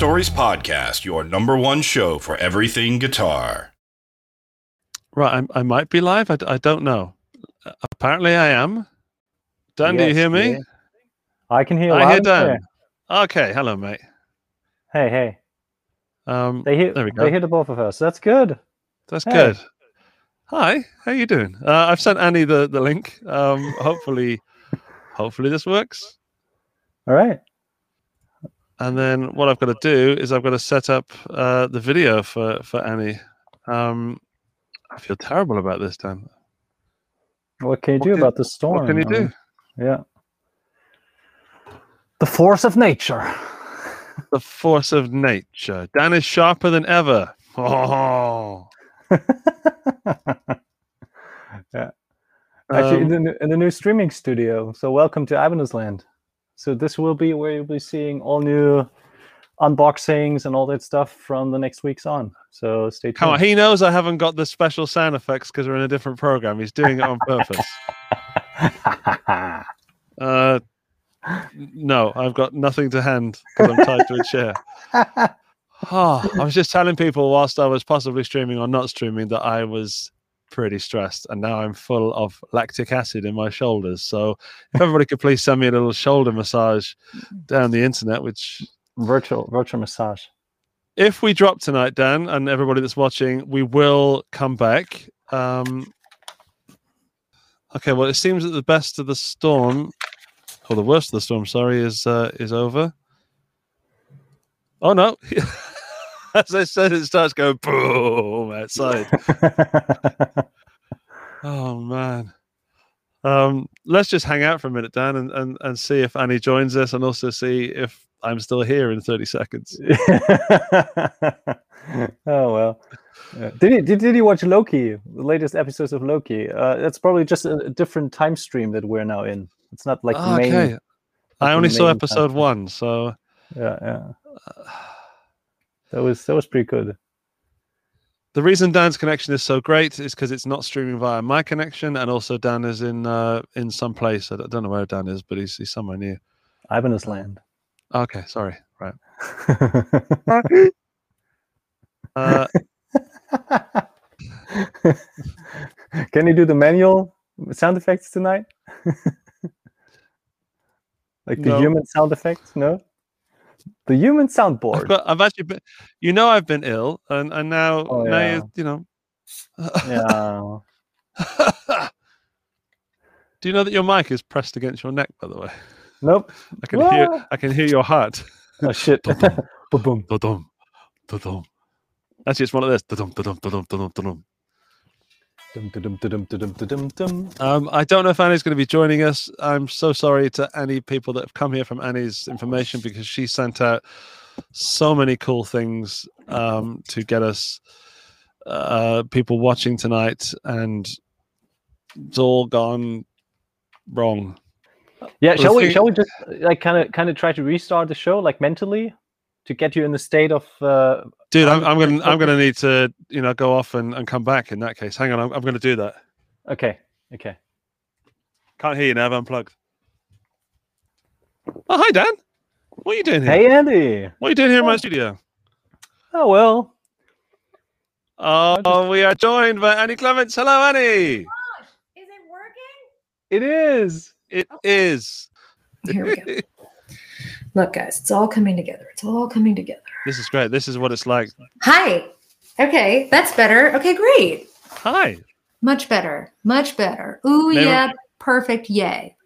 Guitar Stories Podcast, your number one show for everything guitar. Right, I, I might be live. I, I don't know. Apparently, I am. Dan, do you hear me? yeah. I can hear. I hear Dan. clear. Okay, hello, mate. Hey, hey. Um, They hear. There we go. They hear the both of us. That's good. that's hey. good. Hi, how you doing? Uh, I've sent Annie the, the link. Um, hopefully, hopefully this works. All right. And then what I've got to do is I've got to set up uh, the video for for Annie. Um, I feel terrible about this, Dan. What can you What do can- about the storm? What can you do? Yeah. The force of nature. The force of nature. Dan is sharper than ever. Oh. yeah. Actually, in Um, the, in the new streaming studio. So, welcome to Ibanez Land. So, this will be where you'll be seeing all new unboxings and all that stuff from the next weeks on. So, stay tuned. Come on, he knows I haven't got the special sound effects because we're in a different program. He's doing it on purpose. Uh, no, I've got nothing to hand because I'm tied to a chair. Oh, I was just telling people whilst I was possibly streaming or not streaming that I was pretty stressed, and now I'm full of lactic acid in my shoulders. So, if everybody could please send me a little shoulder massage down the internet, which virtual virtual massage. if we drop tonight, Dan, and everybody that's watching, we will come back. Um, okay, well, it seems that the best of the storm, or the worst of the storm, sorry, is uh, is over. Oh no! As I said, it starts going outside. Oh man. Um, let's just hang out for a minute, Dan, and, and, and see if Annie joins us, and also see if I'm still here in 30 seconds. oh well. Yeah. Did you did, did you watch Loki? The latest episodes of Loki. Uh, that's probably just a, a different time stream that we're now in. It's not like Ah, main. okay. I only saw episode time. one, so Yeah, yeah. That was that was pretty good. The reason Dan's connection is so great is because it's not streaming via my connection, and also Dan is in uh, in some place. I don't- know where Dan is, but he's, he's somewhere near. Ibanez Land. Okay, sorry. Right. Uh, Can you do the manual sound effects tonight? like the No. human sound effects? No. The human I've soundboard. got. I've actually been. You know, I've been ill, and and now Oh, now yeah. you, you know. yeah. Do you know that your mic is pressed against your neck? By the way, Nope. I can hear. What? I can hear your heart. Oh shit. Ba-dum. Da-dum. Actually, it's one of this. Da-dum, da-dum, da-dum, da-dum, da-dum. Dum, dum, dum, dum, dum, dum, dum. Um, I don't know if Annie's going to be joining us. I'm so sorry to any people that have come here from Annie's information because she sent out so many cool things um, to get us uh, people watching tonight, and it's all gone wrong. Yeah, shall we shall we just like kind of kind of try to restart the show like mentally to get you in the state of uh Dude, I'm, I'm I'm gonna I'm gonna need to you know go off and, and come back in that case. Hang on, I'm, I'm gonna do that. okay, okay. Can't hear you now. I've unplugged. Oh, hi Dan. What are you doing here? Hey Andy. What are you doing here in my studio? Oh well. Oh, we are joined by Annie Clements. Hello, Annie. Is it working? It is. It is. Here we go. Look, guys, it's all coming together. It's all coming together. This is great. This is what it's like. Hi. Okay, that's better. Okay, great. Hi. Much better. Much better. Ooh, Never- yeah. Perfect. Yay.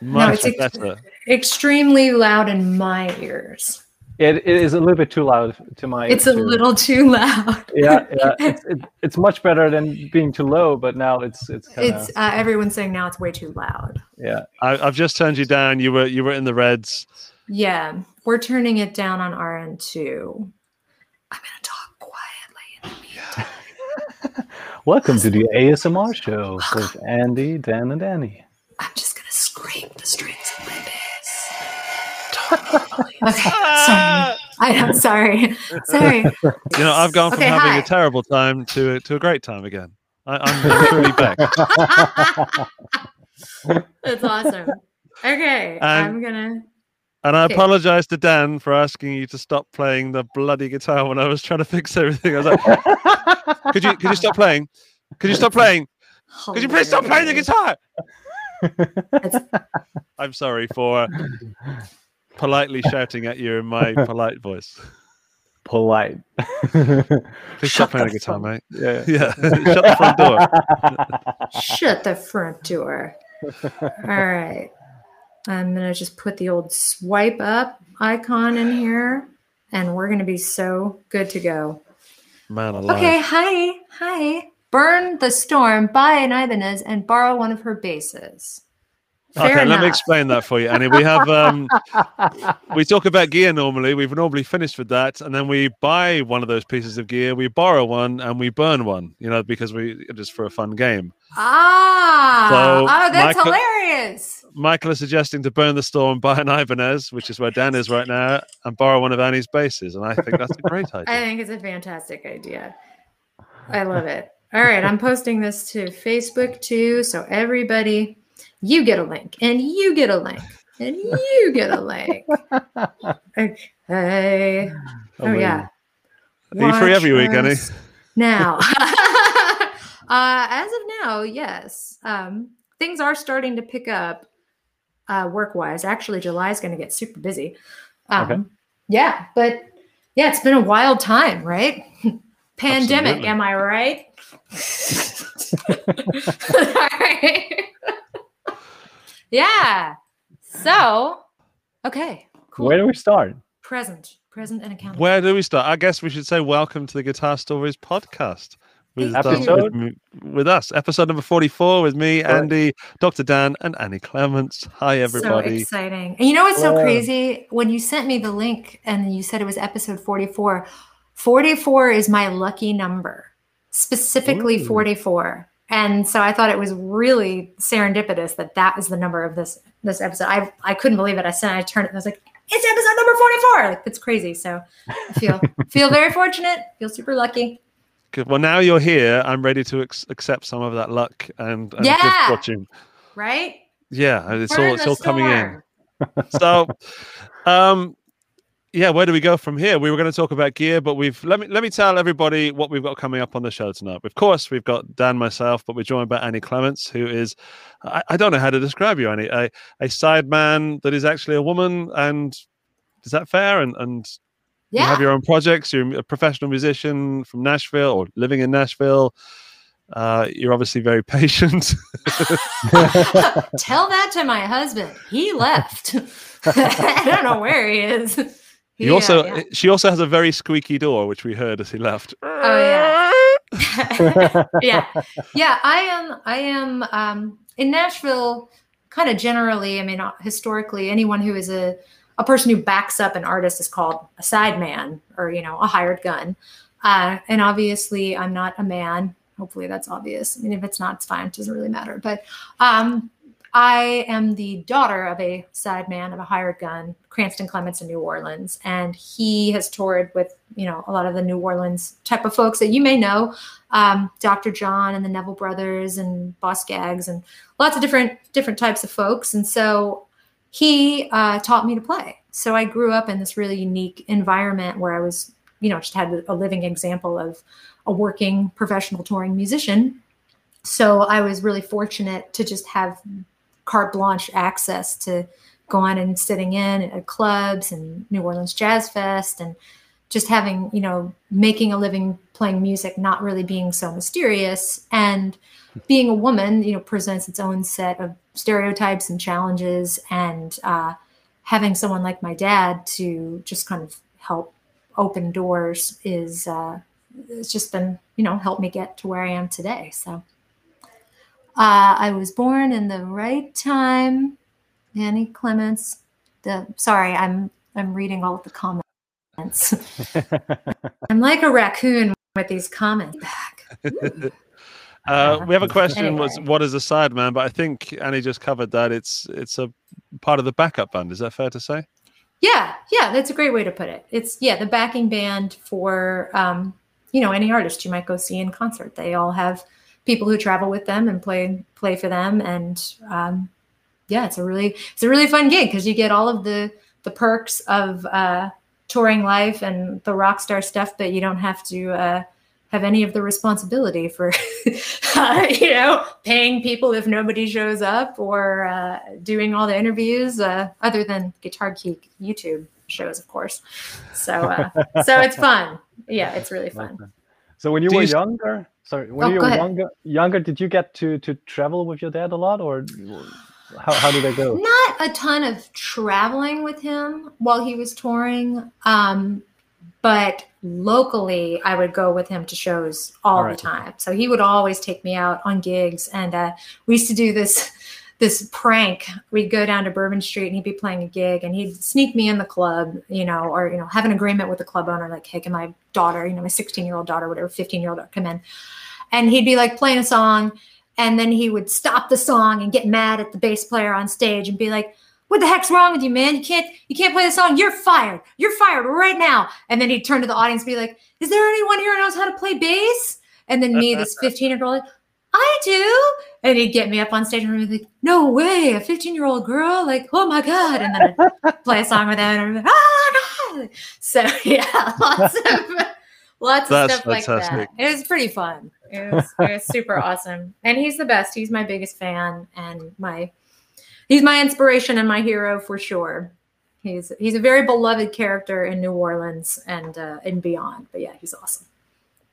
Much it's ex- better. Extremely loud in my ears. It, it is a little bit too loud to my. It's a ears, too. little too loud. Yeah, yeah. It's, it, it's much better than being too low, but now it's it's kind of It's uh, everyone's saying now it's way too loud. yeah. I, I've just turned you down. You were you were in the reds. Yeah, we're turning it down on our end too. I'm gonna talk quietly. yeah. Welcome to the ASMR show with Andy, Dan, and Annie. I'm just gonna scrape the strings of my bass. okay, sorry. I am sorry. Sorry. You know, I've gone from Okay, having hi. a terrible time to to a great time again. I, I'm, I'm truly back. That's awesome. Okay, Um, I'm gonna. And I Okay. apologize to Dan for asking you to stop playing the bloody guitar when I was trying to fix everything. I was like, could you could you stop playing? Could you stop playing? Could you please stop playing the guitar? I'm sorry for politely shouting at you in my polite voice. Polite. Please Shut stop playing the the guitar, front- mate. Yeah. Yeah, shut the front door. Shut the front door. All right. I'm going to just put the old swipe up icon in here and we're going to be so good to go. Man alive. Okay. Hi. Hi. Burn the Storm by an Ibanez and borrow one of her bases. Fair okay, let me explain that for you, Annie. We have um, we talk about gear normally. We've normally finished with that, and then we buy one of those pieces of gear, we borrow one, and we burn one. You know, because we just for a fun game. Ah. So, oh, that's Michael- hilarious. Michael is suggesting to burn the store and buy an Ibanez, which is where Dan is right now, and borrow one of Annie's basses, and I think that's a great idea. I think it's a fantastic idea. I love it. All right, I'm posting this to Facebook too, so everybody, you get a link, and you get a link, and you get a link. Okay. Oh yeah. Are you free every week, Annie? Now, uh, as of now, yes. Um, things are starting to pick up uh, work wise. Actually, July is going to get super busy. Um, Okay. Yeah, but yeah, it's been a wild time, right? Pandemic, Absolutely. am I right? Alright. yeah. So, okay, cool. Where do we start? present, present, and accountable. Where do we start? I guess we should say welcome to the Guitar Stories podcast. With, uh, Episode? with, with us, episode number 44 with me, Correct. Andy, Dr. Dan, and Annie Clements. Hi, everybody. So exciting. And you know what's so Yeah. crazy? When you sent me the link and you said it was episode 44, 44 is my lucky number, specifically Ooh. 44. And so I thought it was really serendipitous that that was the number of this this episode. I I couldn't believe it. I sent I turned it and I was like, it's episode number 44. Like it's crazy. So I feel feel very fortunate, feel super lucky. Good. Well, now you're here. I'm ready to ex- accept some of that luck and, and Yeah. fortune. Right? Yeah, it's Burn all it's all coming in. so um yeah where do we go from here we were going to talk about gear but we've let me let me tell everybody what we've got coming up on the show tonight of course we've got dan myself but we're joined by annie clements who is i, I don't know how to describe you annie a, a sideman that is actually a woman and is that fair and and you have your own projects you're a professional musician from nashville or living in nashville uh, you're obviously very patient Tell that to my husband. He left. I don't know where he is. He Yeah, also yeah. she also has a very squeaky door, which we heard as he left. Oh, yeah. yeah yeah i am i am um in nashville kind of generally i mean uh, historically anyone who is a a person who backs up an artist is called a sideman or you know a hired gun. Uh and obviously i'm not a man. Hopefully that's obvious. I mean if it's not it's fine. It doesn't really matter. But um I am the daughter of a sideman of a hired gun, Cranston Clements in New Orleans, and he has toured with you know a lot of the New Orleans type of folks that you may know, um, Dr. John and the Neville Brothers and Boz Scaggs and lots of different different types of folks. And so he uh, taught me to play. So I grew up in this really unique environment where I was, you know, just had a living example of a working professional touring musician. So I was really fortunate to just have carte blanche access to going and sitting in at clubs and New Orleans Jazz Fest and just having, you know, making a living playing music, not really being so mysterious. And being a woman, you know, presents its own set of stereotypes and challenges. And uh, having someone like my dad to just kind of help open doors is, uh, it's just been, you know, helped me get to where I am today. So uh, I was born in the right time. Annie Clements. The sorry, I'm I'm reading all of the comments. I'm like a raccoon with these comments back. Uh, we have a question: was what is a side man, But I think Annie just covered that. It's it's a part of the backup band. Is that fair to say? Yeah, yeah, that's a great way to put it. It's yeah, the backing band for um, you know any artist you might go see in concert. They all have people who travel with them and play play for them, and um, yeah, it's a really it's a really fun gig because you get all of the the perks of uh, touring life and the rock star stuff, but you don't have to uh, have any of the responsibility for, uh, you know, paying people if nobody shows up or uh, doing all the interviews, uh, other than Guitar Geek YouTube shows, of course. So, uh, so it's fun. Yeah, it's really fun. So when you Do were you younger, sorry, when Oh, you were younger, younger, did you get to to travel with your dad a lot, or how how did that go? Not a ton of traveling with him while he was touring, um, but locally, I would go with him to shows all All right. the time. So he would always take me out on gigs, and uh, we used to do this this prank. We'd go down to Bourbon Street, and he'd be playing a gig, and he'd sneak me in the club, you know, or you know, have an agreement with the club owner, like, hey, can my daughter, you know, my 16 year old daughter, whatever, 15 year old daughter, come in, and he'd be like playing a song and then he would stop the song and get mad at the bass player on stage and be like what the heck's wrong with you man? You can't you can't play the song. You're fired. You're fired right now. And then he'd turn to the audience and be like is there anyone here who knows how to play bass? And then me this 15 year old like, i do. And he'd get me up on stage and be like no way a 15 year old girl? Like oh my god. And then I'd play a song with him and I'd be like, oh my god. So yeah lots of lots of That's stuff like that. it was pretty fun. It was, it was super awesome. And he's the best. He's my biggest fan and my he's my inspiration and my hero for sure he's he's a very beloved character in new orleans and uh, and beyond but yeah he's awesome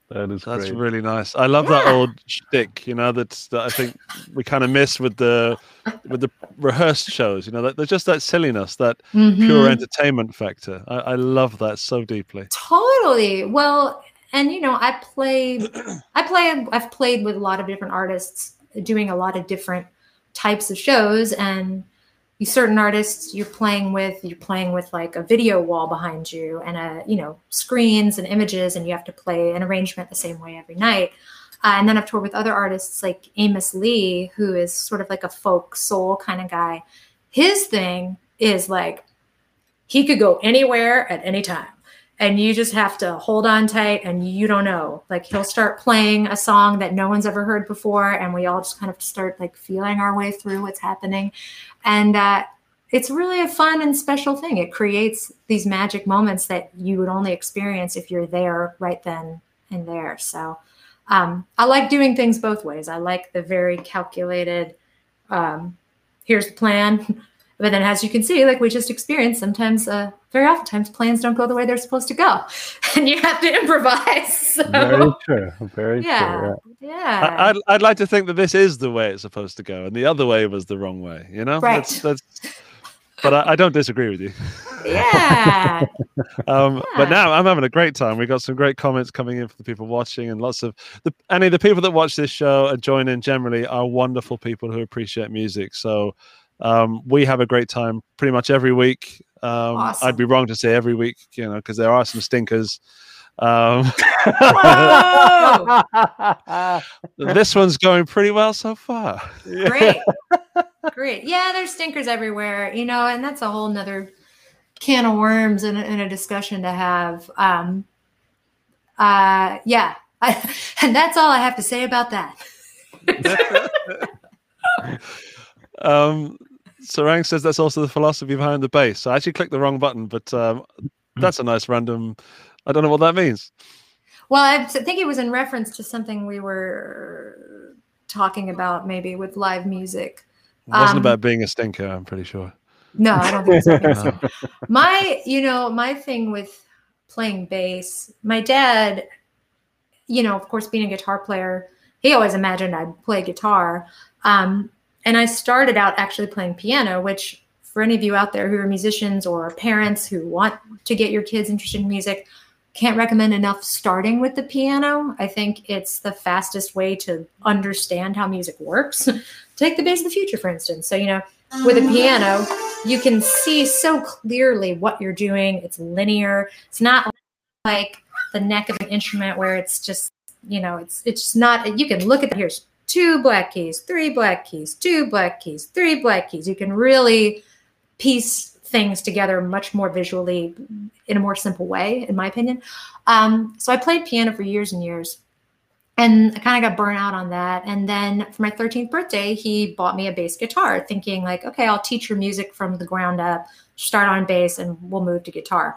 That is That's great. really nice. I love that old shtick, you know, that's that I think we kind of miss with the with the rehearsed shows. You know, that there's just that silliness, that pure Mhm. entertainment factor. I, I love that so deeply. Totally. Well, and you know, I play, I play, I've played with a lot of different artists doing a lot of different types of shows. And you certain artists you're playing with, you're playing with like a video wall behind you and a, you know, screens and images, and you have to play an arrangement the same way every night. Uh, and then I've toured with other artists like Amos Lee, who is sort of like a folk soul kind of guy. His thing is like he could go anywhere at any time and you just have to hold on tight and you don't know. Like he'll start playing a song that no one's ever heard before and we all just kind of start like feeling our way through what's happening. And uh, it's really a fun and special thing. It creates these magic moments that you would only experience if you're there right then and there. So um, i like doing things both ways. I like the very calculated um, here's the plan but then as you can see like we just experienced sometimes uh, very oftentimes plans don't go the way they're supposed to go and you have to improvise so, Very true. Very yeah true. yeah I, I'd, I'd like to think that this is the way it's supposed to go, and the other way was the wrong way. You know, Right. That's, that's, but I, I don't disagree with you. yeah Um, But now I'm having a great time. We got some great comments coming in from the people watching, and lots of the any the people that watch this show and join in generally are wonderful people who appreciate music. So um, we have a great time pretty much every week. Um, Awesome. I'd be wrong to say every week, you know, because there are some stinkers. Um, this one's going pretty well so far. great great yeah there's stinkers everywhere you know and that's a whole nother can of worms and, a- and a discussion to have um uh yeah I, and that's all i have to say about that um, Sarang says that's also the philosophy behind the bass. So I actually clicked the wrong button, but um, that's a nice random. I don't know what that means. Well, I think it was in reference to something we were talking about, maybe with live music. It wasn't Um, about being a stinker. I'm pretty sure. No, I don't think so. No. my, you know, my thing with playing bass, my dad, you know, of course, being a guitar player, he always imagined I'd play guitar. Um, and I started out actually playing piano, which for any of you out there who are musicians or parents who want to get your kids interested in music, can't recommend enough starting with the piano. I think it's the fastest way to understand how music works. Take the bass of the future, for instance. So, you know, with a piano, you can see so clearly what you're doing. It's linear. It's not like the neck of an instrument where it's just, you know, it's it's not you can look at the, here's two black keys, three black keys, two black keys, three black keys. You can really piece things together much more visually in a more simple way, in my opinion. Um, so I played piano for years and years. and I kind of got burnt out on that. And then for my 13th birthday, he bought me a bass guitar, thinking like, okay, I'll teach you music from the ground up, start on bass, and we'll move to guitar.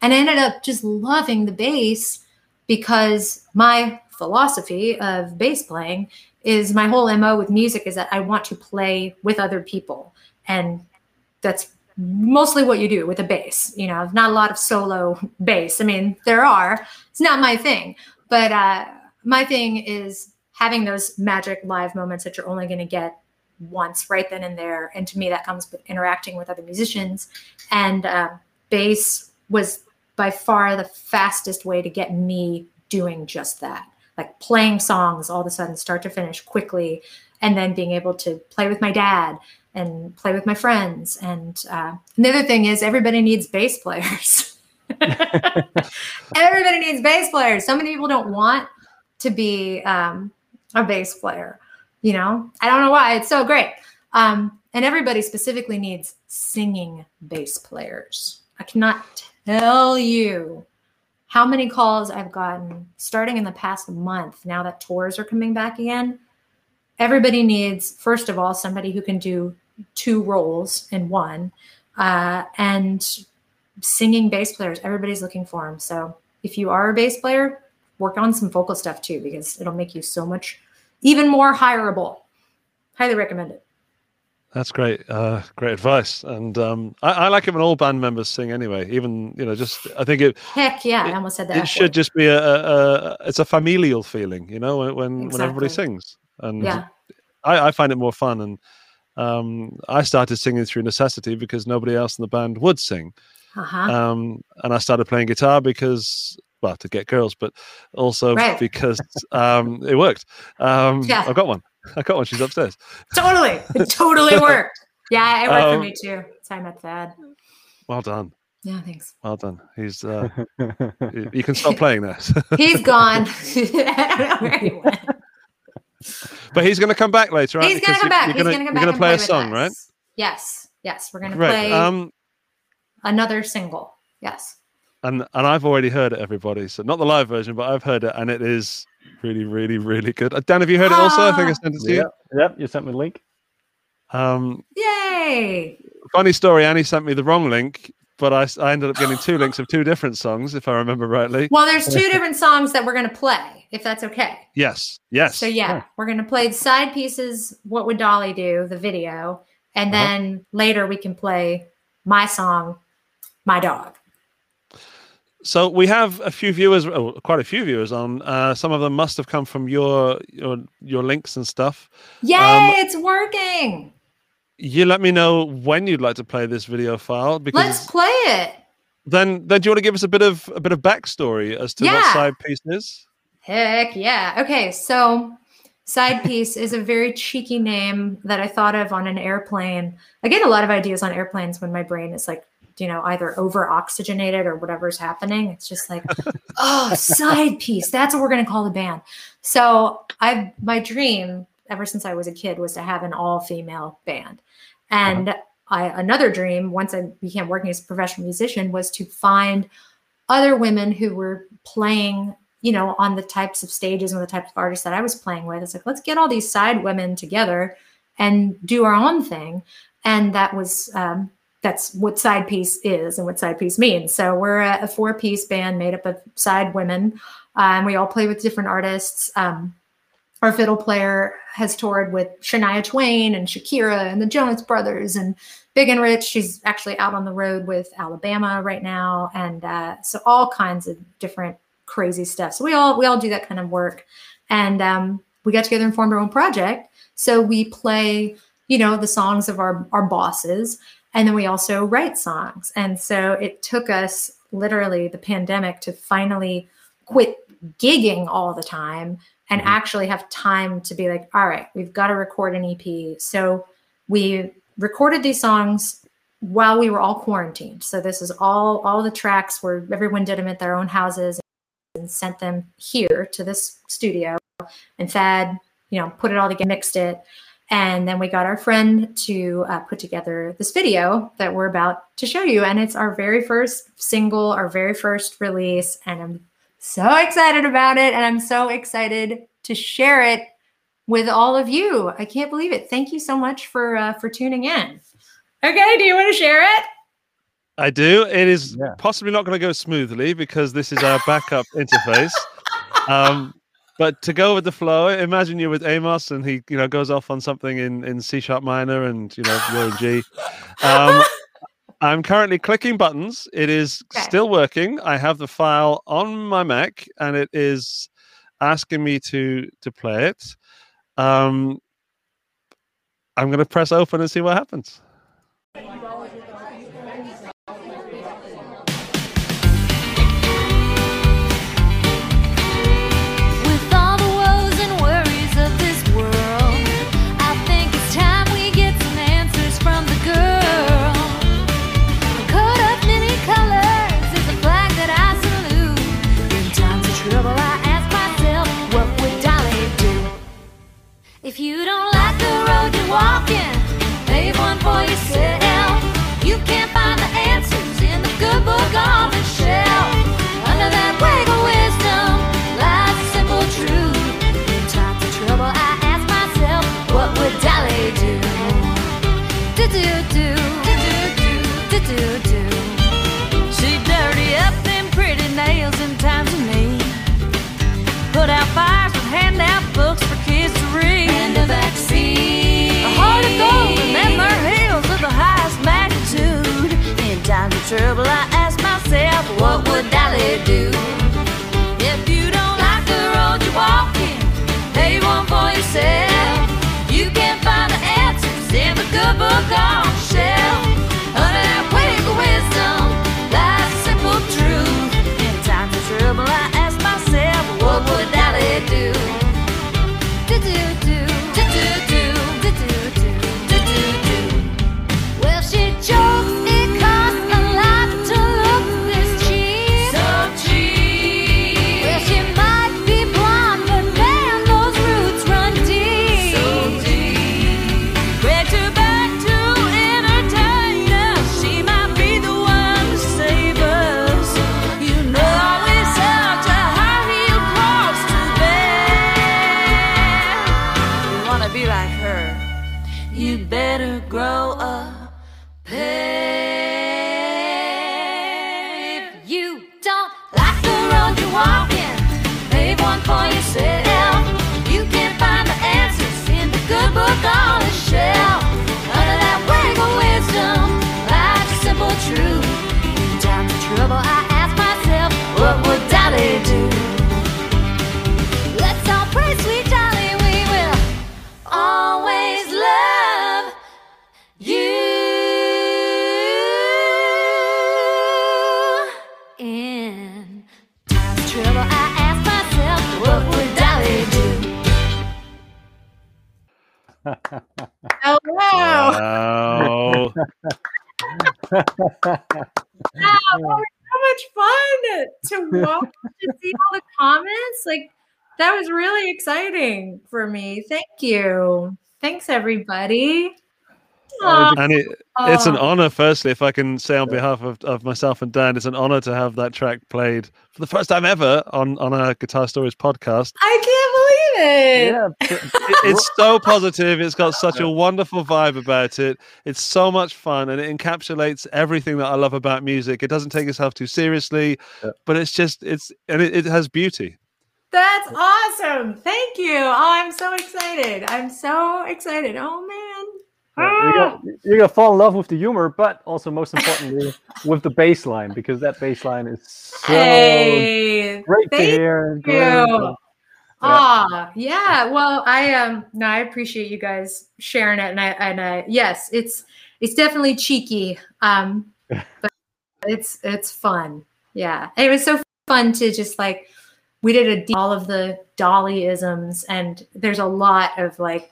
And I ended up just loving the bass because my philosophy of bass playing is my whole MO with music is that I want to play with other people. And that's mostly what you do with a bass. You know, not a lot of solo bass. I mean, there are. It's not my thing. But uh my thing is having those magic live moments that you're only going to get once right then and there and to me that comes with interacting with other musicians and uh, bass was by far the fastest way to get me doing just that like playing songs all of a sudden start to finish quickly and then being able to play with my dad and play with my friends and, uh, and the other thing is everybody needs bass players everybody needs bass players so many people don't want to be um, a bass player. You know, I don't know why. It's so great. Um, and everybody specifically needs singing bass players. I cannot tell you how many calls I've gotten starting in the past month now that tours are coming back again. Everybody needs, first of all, somebody who can do two roles in one. Uh, and singing bass players, everybody's looking for them. So if you are a bass player, work on some vocal stuff too because it'll make you so much even more hireable. Highly recommend it. That's great, uh, great advice, and um, I, I, like it when all band members sing anyway. Even you know, just I think it. Heck yeah, it, I almost said that. It should just be a, a, it's a familial feeling, you know, when when, exactly. when everybody sings, and yeah. I, I find it more fun. And um, I started singing through necessity because nobody else in the band would sing, uh-huh. um, and I started playing guitar because well to get girls, but also right. because um, it worked. Um, yeah. I've got one. I got one. She's upstairs. Totally, it totally worked. Yeah, it worked um, for me too. So I met Thad. Well done. Yeah, thanks. Well done. He's. Uh, you can stop playing this. he's gone. I don't know where he went. But he's going to come back later, right? He's going to come back. He's going to come back. You're going to play, play a song, right? Yes. Yes, we're going to play um, another single. Yes and and I've already heard it, everybody. So not the live version, but I've heard it, and it is really, really, really good. Uh, Dan, have you heard it also? I think I sent it to you. Yep, you sent me the link. Um, Yay! Funny story. Annie sent me the wrong link, but I, I ended up getting two links of two different songs, if I remember rightly. Well, there's two different songs that we're going to play, if that's okay. Yes. Yes. So yeah, yeah. we're going to play the side pieces. What would Dolly do? The video, and uh-huh. then later we can play my song, my dog. So we have a few viewers, oh, quite a few viewers on. Uh, some of them must have come from your your your links and stuff. Yay! Um, it's working. You let me know when you'd like to play this video file because let's play it. Then, then do you want to give us a bit of a bit of backstory as to yeah. what side piece is? Heck yeah! Okay, so side piece is a very cheeky name that I thought of on an airplane. I get a lot of ideas on airplanes when my brain is like you know, either over oxygenated or whatever's happening. It's just like, oh, side piece. That's what we're going to call the band. So I, my dream ever since I was a kid was to have an all female band. And uh-huh. I, another dream once I became working as a professional musician was to find other women who were playing you know, on the types of stages and the types of artists that I was playing with. It's like, let's get all these side women together and do our own thing. And that was um, that's what side piece is and what side piece means. So we're a, a four piece band made up of side women, and we all play with different artists. Um, our fiddle player has toured with Shania Twain and Shakira and the Jonas Brothers and Big and Rich. She's actually out on the road with Alabama right now, and uh, so all kinds of different crazy stuff. So we all we all do that kind of work, and um, we got together and formed our own project. So we play, you know, the songs of our our bosses, and then we also write songs. And so it took us literally the pandemic to finally quit gigging all the time and mm-hmm. actually have time to be like, all right, we've got to record an EP. So we recorded these songs while we were all quarantined. So this is all all the tracks where everyone did them at their own houses and sent them here to this studio. And Thad, you know, put it all together, mixed it. And then we got our friend to uh, put together this video that we're about to show you. And it's our very first single, our very first release. And I'm so excited about it. And I'm so excited to share it with all of you. I can't believe it. Thank you so much for uh, for tuning in. Okay, do you want to share it? I do. It is Yeah. possibly not going to go smoothly because this is our backup interface. Um, but to go with the flow, imagine you're with Amos and he, you know, goes off on something in, in C sharp minor and you know you're in G. Um, I'm currently clicking buttons. It is Okay. still working. I have the file on my Mac and it is asking me to to play it. Um, I'm going to press open and see what happens. If you don't like the road you're walking, pave one for yourself. You can't find the answers in the good book on the shelf. Under that wig of wisdom lies simple truth. In times of trouble, I ask myself, what would Dolly do? Do do do do trouble, I ask myself, what would Dolly do? Thank you. Thanks everybody. Aw, and it, it's an honor, firstly, if I can say on behalf of, of myself and Dan, it's an honor to have that track played for the first time ever on, on our Guitar Stories podcast. I can't believe it. Yeah, It- it's so positive. It's got such a wonderful vibe about it. It's so much fun and it encapsulates everything that I love about music. It doesn't take itself too seriously, Yeah. but it's just, it's, and it, it has beauty. That's awesome. Thank you. Oh, I'm so excited. I'm so excited. Oh man. Yeah, you're, gonna, you're gonna fall in love with the humor, but also most importantly with the bass line because that bass line is so Hey, great to hear. you. Ah, yeah. Well, I um no, I appreciate you guys sharing it, and I and I yes, it's it's definitely cheeky, um, but it's it's fun. Yeah, it was so fun to just like we did a all of the Dollyisms, and there's a lot of like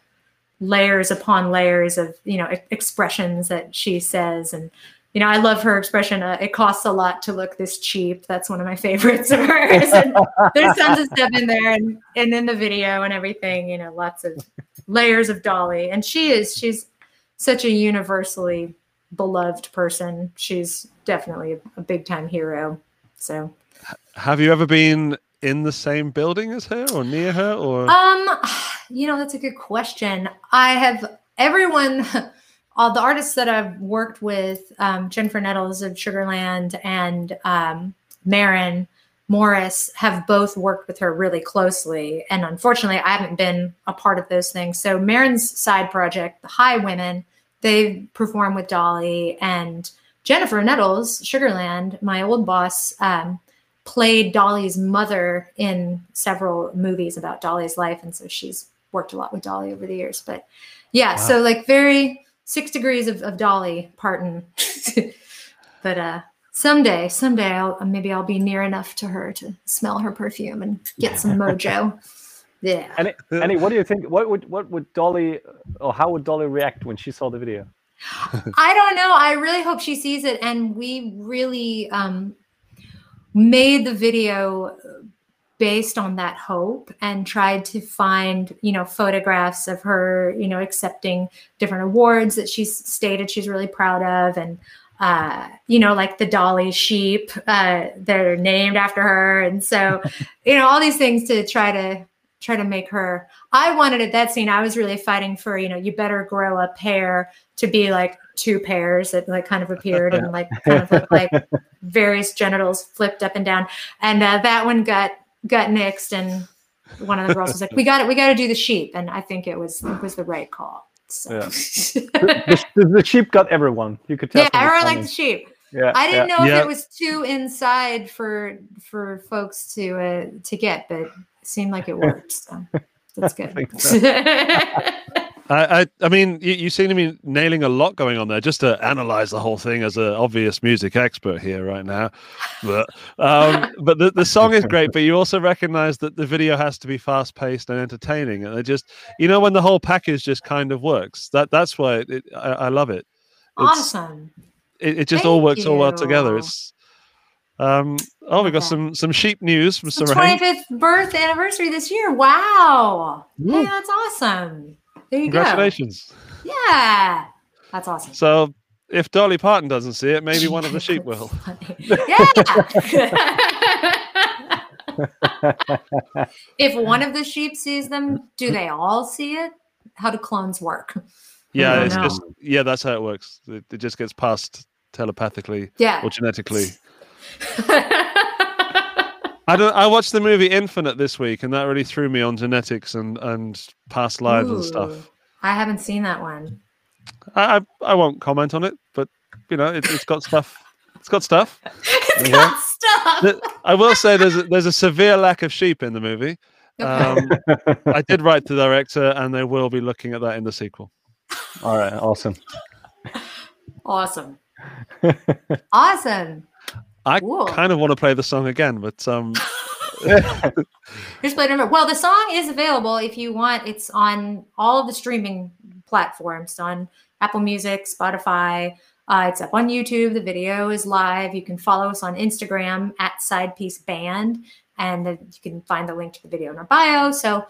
layers upon layers of you know expressions that she says and you know i love her expression uh, it costs a lot to look this cheap. That's one of my favorites of hers and there's tons of stuff in there and, and in the video and everything you know lots of layers of dolly and she is she's such a universally beloved person. She's definitely a, a big time hero so. Have you ever been in the same building as her or near her or Um, you know, that's a good question. I have everyone, all the artists that I've worked with, um, Jennifer Nettles of Sugarland and um, Maren Morris have both worked with her really closely. And unfortunately, I haven't been a part of those things. So Maren's side project, the Highwomen, they perform with Dolly and Jennifer Nettles, Sugarland, my old boss, um, played Dolly's mother in several movies about Dolly's life, and so she's worked a lot with Dolly over the years. But yeah, Wow. so like very six degrees of, of Dolly Parton. but uh someday, someday I'll maybe I'll be near enough to her to smell her perfume and get some mojo. Yeah. Annie, Annie, what do you think? What would what would Dolly or how would Dolly react when she saw the video? I don't know. I really hope she sees it. And we really um, made the video based on that hope and tried to find, you know, photographs of her, you know, accepting different awards that she's stated she's really proud of. And, uh, you know, like the Dolly sheep, uh, they're named after her. And so, you know, all these things to try to try to make her i wanted at that scene i was really fighting for you know you better grow a pair to be like two pairs that like kind of appeared and like kind of looked like various genitals flipped up and down and uh, that one got got nixed and one of the girls was like we got it we got to do the sheep and i think it was it was the right call so Yeah. The, the, the sheep got everyone. You could tell. yeah from the everyone liked the sheep Yeah, I didn't yeah. know if Yeah. it was too inside for for folks to uh, to get, but it seemed like it worked. So that's good. think so. I, I, I mean, you, you seem to be nailing a lot going on there. Just to analyze the whole thing as an obvious music expert here right now, but um, but the, the song is great. But you also recognize that the video has to be fast paced and entertaining, and it just you know when the whole package just kind of works. That that's why it, it, I, I love it. It's, awesome. It, it just all Thank works all well together. It's um oh we got Okay. some some sheep news from It's 25th birth anniversary this year. Wow. Hey, that's awesome. There you Congratulations! go. Yeah. That's awesome. So if Dolly Parton doesn't see it, maybe one of the sheep will. yeah. if one of the sheep sees them, do they all see it? How do clones work? Yeah, it's know. just yeah, that's how it works. It, it just gets passed telepathically Yeah. or genetically. I don't. I watched the movie Infinite this week, and that really threw me on genetics and and past lives and stuff. I haven't seen that one. I, I I won't comment on it, but you know, it, it's got stuff. It's got stuff. It's got stuff. I will say there's a, there's a severe lack of sheep in the movie. Okay. Um, I did write to the director, and they will be looking at that in the sequel. All right, awesome. awesome. awesome. I kind of want to play the song again, but um, Here's play number. Well, the song is available if you want. It's on all of the streaming platforms on Apple Music, Spotify. Uh, it's up on YouTube. The video is live. You can follow us on Instagram at Side Piece Band, and then you can find the link to the video in our bio. So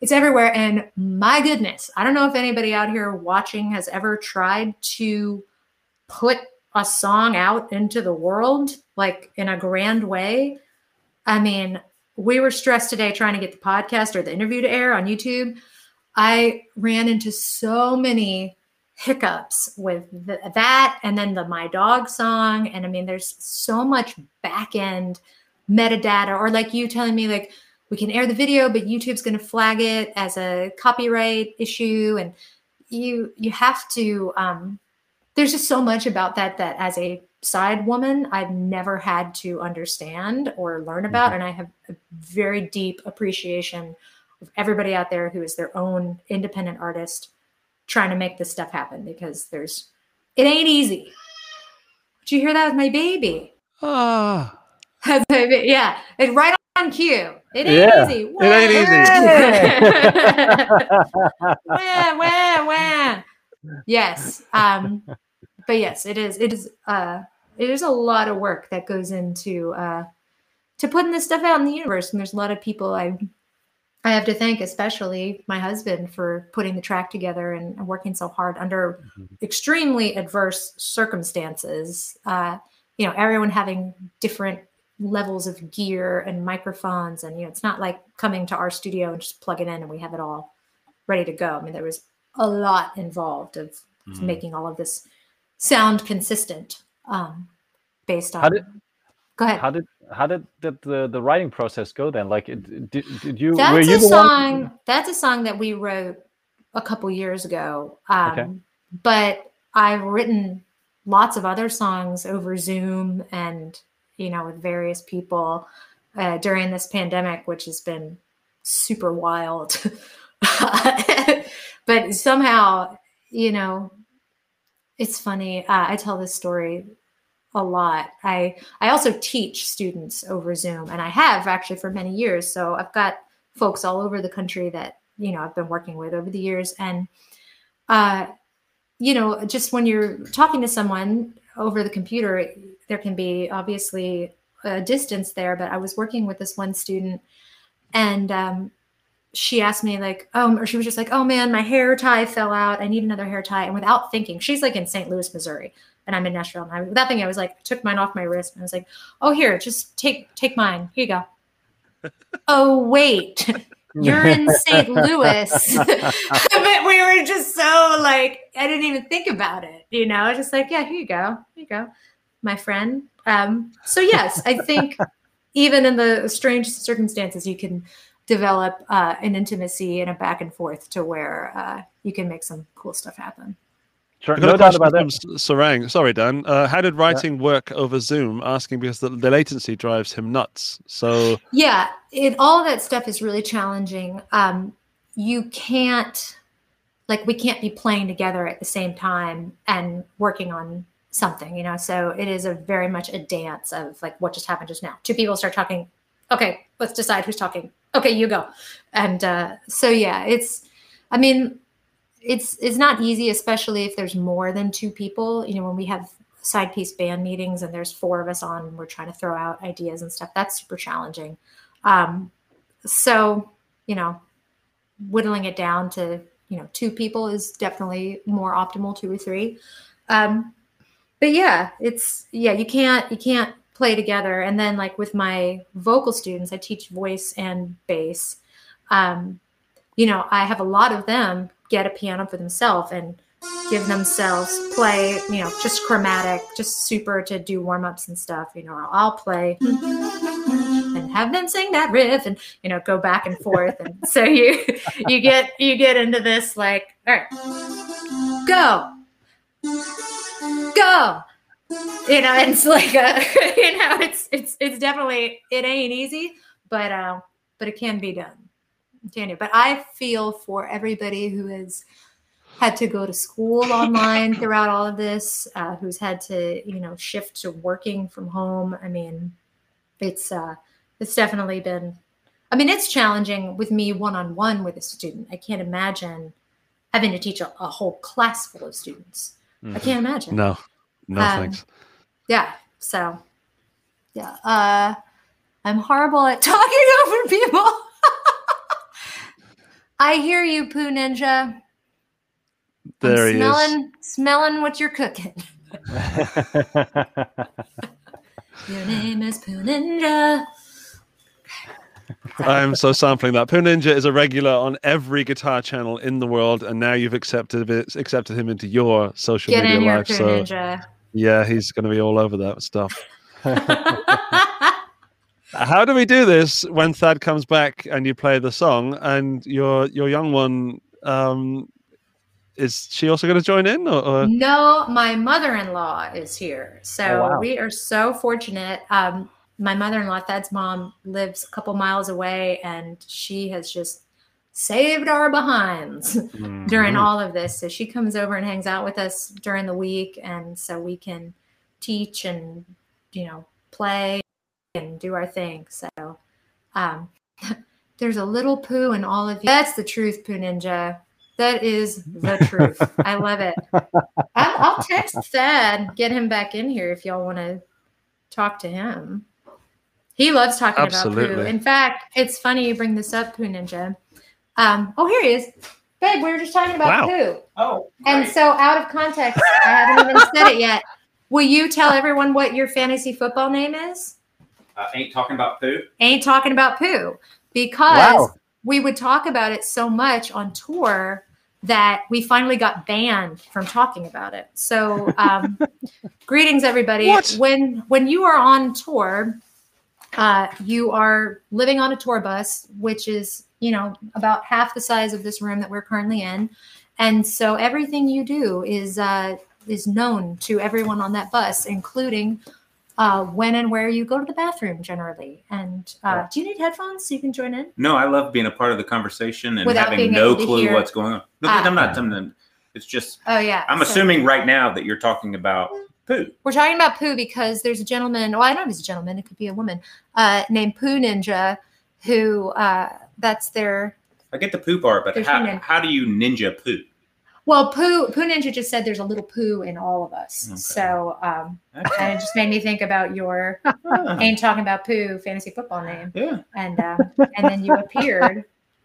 it's everywhere. And my goodness, I don't know if anybody out here watching has ever tried to put a song out into the world like in a grand way. I mean, we were stressed today trying to get the podcast or the interview to air on YouTube. I ran into so many hiccups with th- that and then the my dog song and i mean there's so much back end metadata or like you telling me like we can air the video but youtube's going to flag it as a copyright issue and you you have to um there's just so much about that that as a side woman i've never had to understand or learn about. And i have a very deep appreciation of everybody out there who is their own independent artist trying to make this stuff happen because there's it ain't easy. Did you hear that with my baby? Ah, That's yeah it's right on cue. It ain't Yeah, easy. it ain't easy. wah, wah, wah. Yes. Um, but yes, it is. It is. Uh, it is a lot of work that goes into uh, to putting this stuff out in the universe, and there's a lot of people I I have to thank, especially my husband, for putting the track together and, working so hard under extremely adverse circumstances. Uh, you know, everyone having different levels of gear and microphones and you know it's not like coming to our studio and just plug it in and we have it all ready to go i mean there was a lot involved of Mhm. making all of this sound consistent um based on How did- go ahead How did how did the, the, the writing process go then? Like, it, did, did you were that's you a song one? that's a song that we wrote a couple years ago um, Okay. but i've written lots of other songs over zoom and you know with various people uh, during this pandemic which has been super wild but somehow you know it's funny. Uh, i tell this story a lot. I i also teach students over zoom and i have actually for many years. So i've got folks all over the country that you know i've been working with over the years. And uh you know just when you're talking to someone over the computer there can be obviously a distance there but i was working with this one student and um she asked me like oh or she was just like oh man my hair tie fell out. I need another hair tie. And without thinking she's like in st louis missouri and i'm in nashville. And I, without thinking i was like took mine off my wrist and i was like oh here just take take mine. Here you go. Oh wait. You're in st louis. But we were just so like i didn't even think about it you know? I was just like yeah here you go. Here you go my friend. Um so yes i think even in the strange circumstances you can develop uh, an intimacy and a back and forth to where uh, you can make some cool stuff happen Sure, no doubt about that. Sarang. Sorry, Dan. Uh, how did writing work over Zoom? Asking because the, the latency drives him nuts. So yeah it all that stuff is really challenging um you can't like we can't be playing together at the same time and working on something you know so it is a very much a dance of like what just happened just now two people start talking okay let's decide who's talking okay you go. And uh so yeah it's i mean it's it's not easy especially if there's more than two people. You know when we have side piece band meetings and there's four of us on and we're trying to throw out ideas and stuff that's super challenging. Um, so you know whittling it down to you know two people is definitely more optimal two or three. Um, but yeah it's yeah you can't you can't play together. And then like with my vocal students i teach voice and bass. Um, you know i have a lot of them get a piano for themselves and give themselves play you know just chromatic just super to do warm-ups and stuff. You know i'll play and have them sing that riff and you know go back and forth. And so you you get you get into this like all right go go you know it's like a you know it's it's it's definitely it ain't easy but uh but it can be done. You but i feel for everybody who has had to go to school online throughout all of this uh, who's had to you know shift to working from home. I mean it's uh it's definitely been i mean it's challenging with me one-on-one with a student. I can't imagine having to teach a, a whole class full of students. I can't imagine. No, no Um, thanks. yeah so yeah uh i'm horrible at talking over people i hear you poo ninja There I'm he smelling is. smelling what you're cooking your name is poo ninja I'm so sampling that. Poo Ninja is a regular on every guitar channel in the world, and now you've accepted it, accepted him into your social get media life. So ninja yeah, he's going to be all over that stuff. How do we do this when Thad comes back and you play the song and your your young one um is she also going to join in or, or No, my mother-in-law is here. So Oh, wow. we are so fortunate. Um, my mother-in-law, Thad's mom, lives a couple miles away, and she has just saved our behinds Mm-hmm. during all of this. So she comes over and hangs out with us during the week, and so we can teach and you know play and do our thing. So um, there's a little poo in all of you. That's the truth, Poo Ninja. That is the truth. I love it. I'll, I'll text Thad, get him back in here if y'all want to talk to him. He loves talking about poo. In fact, it's funny you bring this up, Poo Ninja. Um, oh, here he is. Babe, we were just talking about Wow. poo. Oh, And so, out of context, I haven't even said it yet. Will you tell everyone what your fantasy football name is? Uh, ain't talking about poo. ain't talking about poo because Wow. we would talk about it so much on tour that we finally got banned from talking about it. So, um, greetings, everybody. What? When when you are on tour, uh, you are living on a tour bus, which is you know about half the size of this room that we're currently in, and so everything you do is uh, is known to everyone on that bus, including uh, when and where you go to the bathroom generally. And uh, do you need headphones so you can join in? No, I love being a part of the conversation and Without having no clue hear- what's going on. No, Ah. I'm not. I'm, it's just Oh yeah. I'm So- assuming right now that you're talking about poo. we're talking about poo because there's a gentleman. Well, I don't know if he's a gentleman. It could be a woman uh, named Poo Ninja, who uh, that's their. I get the poo part, but how, how do you ninja poo? Well, Poo Poo Ninja just said there's a little poo in all of us. Okay. So, um, Okay. and it just made me think about your Ah, ain't talking about poo fantasy football name, yeah, and um, and then you appeared.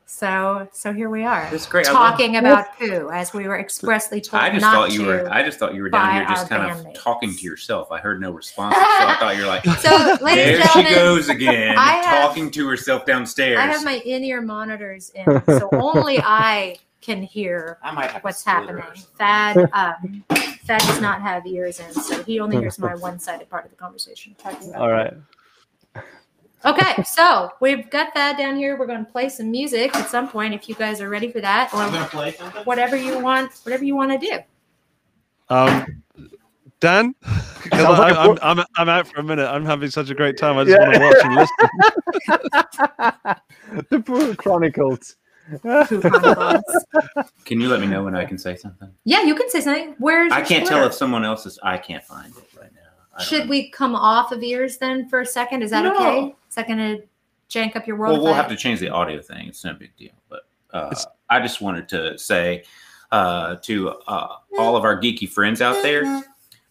So so here we are that's great. I love- talking about poo as we were expressly told I just not thought you were. I just thought you were down here just our kind of bandmates. talking to yourself. I heard no response, so I thought you're like, so, there she goes again, I have- talking to herself downstairs. I have my in-ear monitors in, so only I can hear I might what's happening. or something. Thad, um, Thad does not have ears in, so he only hears my one-sided part of the conversation. Talking about All right. Okay, so we've got that down here. We're going to play some music at some point if you guys are ready for that, I'm or gonna play something. whatever you want, whatever you want to do. Um, Dan, 'Cause Sounds like a I, I'm. I'm, I'm out for a minute. I'm having such a great time. I just Yeah. want to watch and listen. the Pooh Chronicles. Can you let me know when I can say something? yeah, you can say something. Where's I can't tell if someone else is. I can't find it right now. Should know. we come off of ears then for a second? Is that No. okay? Is that going to jank up your world? Well, we'll have to change the audio thing. It's no big deal. But uh, I just wanted to say uh, to uh, all of our geeky friends out there,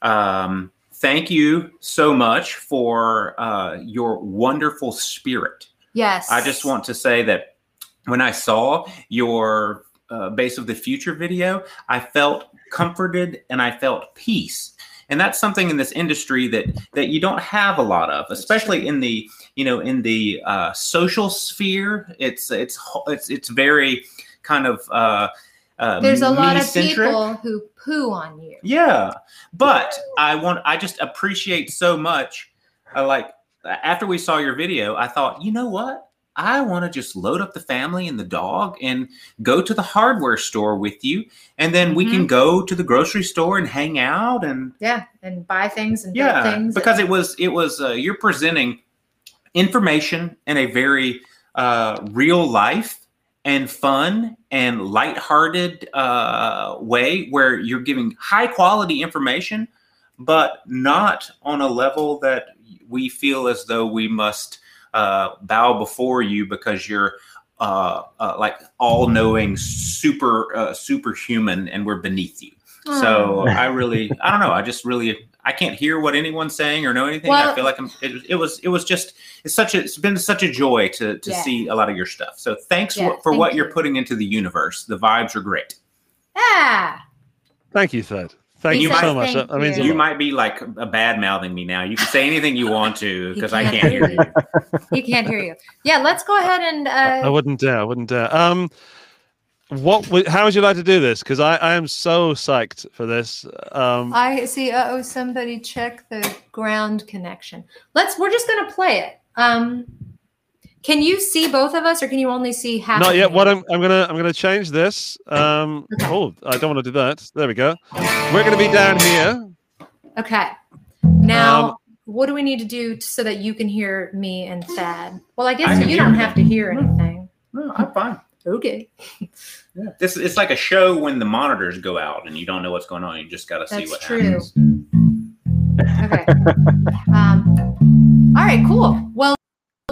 um, thank you so much for uh, your wonderful spirit. Yes. I just want to say that when I saw your uh, Base of the Future video, I felt comforted and I felt peace. And that's something in this industry that that you don't have a lot of, especially in the you know in the uh, social sphere. It's it's it's it's very kind of uh, uh, There's a lot of people who poo on you. Yeah, but I want I just appreciate so much. I like after we saw your video, I thought, you know what? I want to just load up the family and the dog and go to the hardware store with you, and then we Mm-hmm. can go to the grocery store and hang out and Yeah, and buy things and yeah, things. because it was it was uh, you're presenting information in a very uh, real life and fun and lighthearted uh, way where you're giving high quality information, but not on a level that we feel as though we must uh, bow before you because you're uh, uh, like all knowing super uh, superhuman and we're beneath you. So I really, I don't know. I just really, I can't hear what anyone's saying or know anything. I feel like I'm. It, it was, it was just, it's such a, it's been such a joy to to Yeah. see a lot of your stuff. So thanks Yeah, for, for thank what you. you're putting into the universe. The vibes are great. yeah. Thank you, Thad. Thank you you so much. Thank That, that means you. You might be like a bad mouthing me now. You can say anything you want to because I can't can't hear hear you. He can't hear you. Yeah, let's go ahead and I uh, wouldn't dare. I wouldn't dare. Um, what? would- How would you like to do this? Because I, I am so psyched for this. Um, I see. Uh oh, somebody check the ground connection. Let's. We're just gonna play it. Um, can you see both of us, or can you only see half? not yet. What I'm, I'm gonna, I'm gonna change this. Um, oh, I don't want to do that. There we go. We're gonna be down here. Okay. Now, Um, what do we need to do t- so that you can hear me and Thad? Well, I I guess can you don't you. have to hear anything. No, I'm fine. Okay. yeah. This it's like a show when the monitors go out and you don't know what's going on. You just got to see That's what true. happens. Okay. um, all right, cool. Well,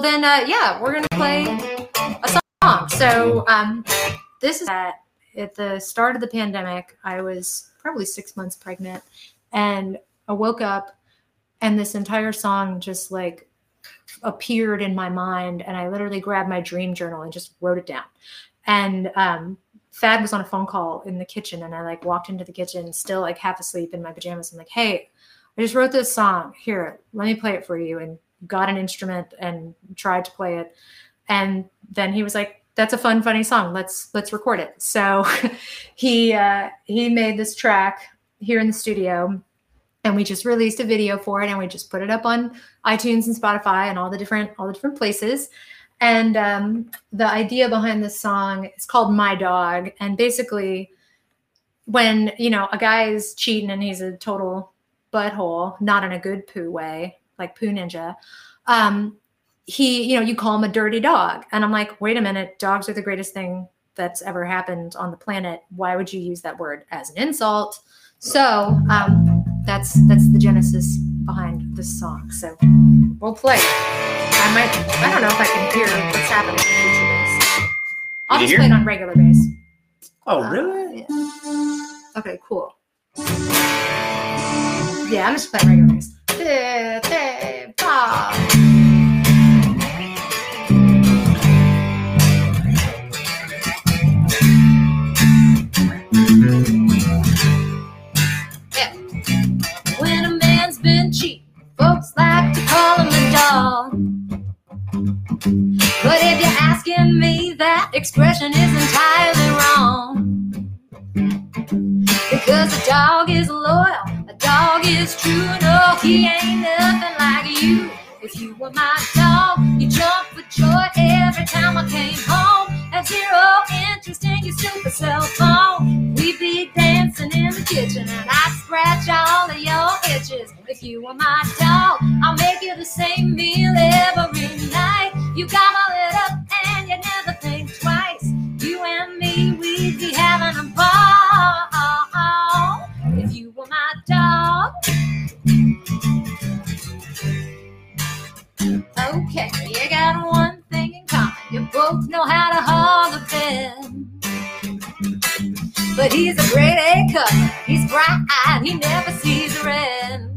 then, uh, yeah, we're going to play a song. So, um, this is at, at the start of the pandemic. I was probably six months pregnant, and I woke up, and this entire song just like appeared in my mind, and I literally grabbed my dream journal and just wrote it down. And um, Thad was on a phone call in the kitchen, and I like walked into the kitchen, still like half asleep in my pajamas. I'm like, "Hey, I just wrote this song. Here, let me play it for you, and got an instrument and tried to play it. And then he was like, that's a fun, funny song. Let's let's record it. So he uh, he made this track here in the studio, and we just released a video for it, and we just put it up on iTunes and Spotify and all the different all the different places. And um, the idea behind this song is called "My Dog," and basically, when you know a guy is cheating and he's a total butthole, not in a good poo way, like Poo Ninja. Um, he, you know, you call him a dirty dog. And I'm like, wait a minute, dogs are the greatest thing that's ever happened on the planet. Why would you use that word as an insult? So um, that's that's the genesis behind this song. So we'll play. I might I don't know if I can hear what's happening in feature bass. I'll just play it on regular bass. Oh, Uh, really? yeah. Okay, cool. Yeah, I'm just playing regular bass. Expression is entirely wrong. Because a dog is loyal, a dog is true. No, he ain't nothing like you. If you were my dog, you'd jump for joy every time I came home. Have zero interest in your super cell phone. We'd be dancing in the kitchen and I'd scratch all of your itches. If you were my dog, I'll make you the same meal every night. We'd be having a ball. If you were my dog. Okay, you got one thing in common. You both know how to hog a bed. But he's a grade A cover. He's bright, he never sees red.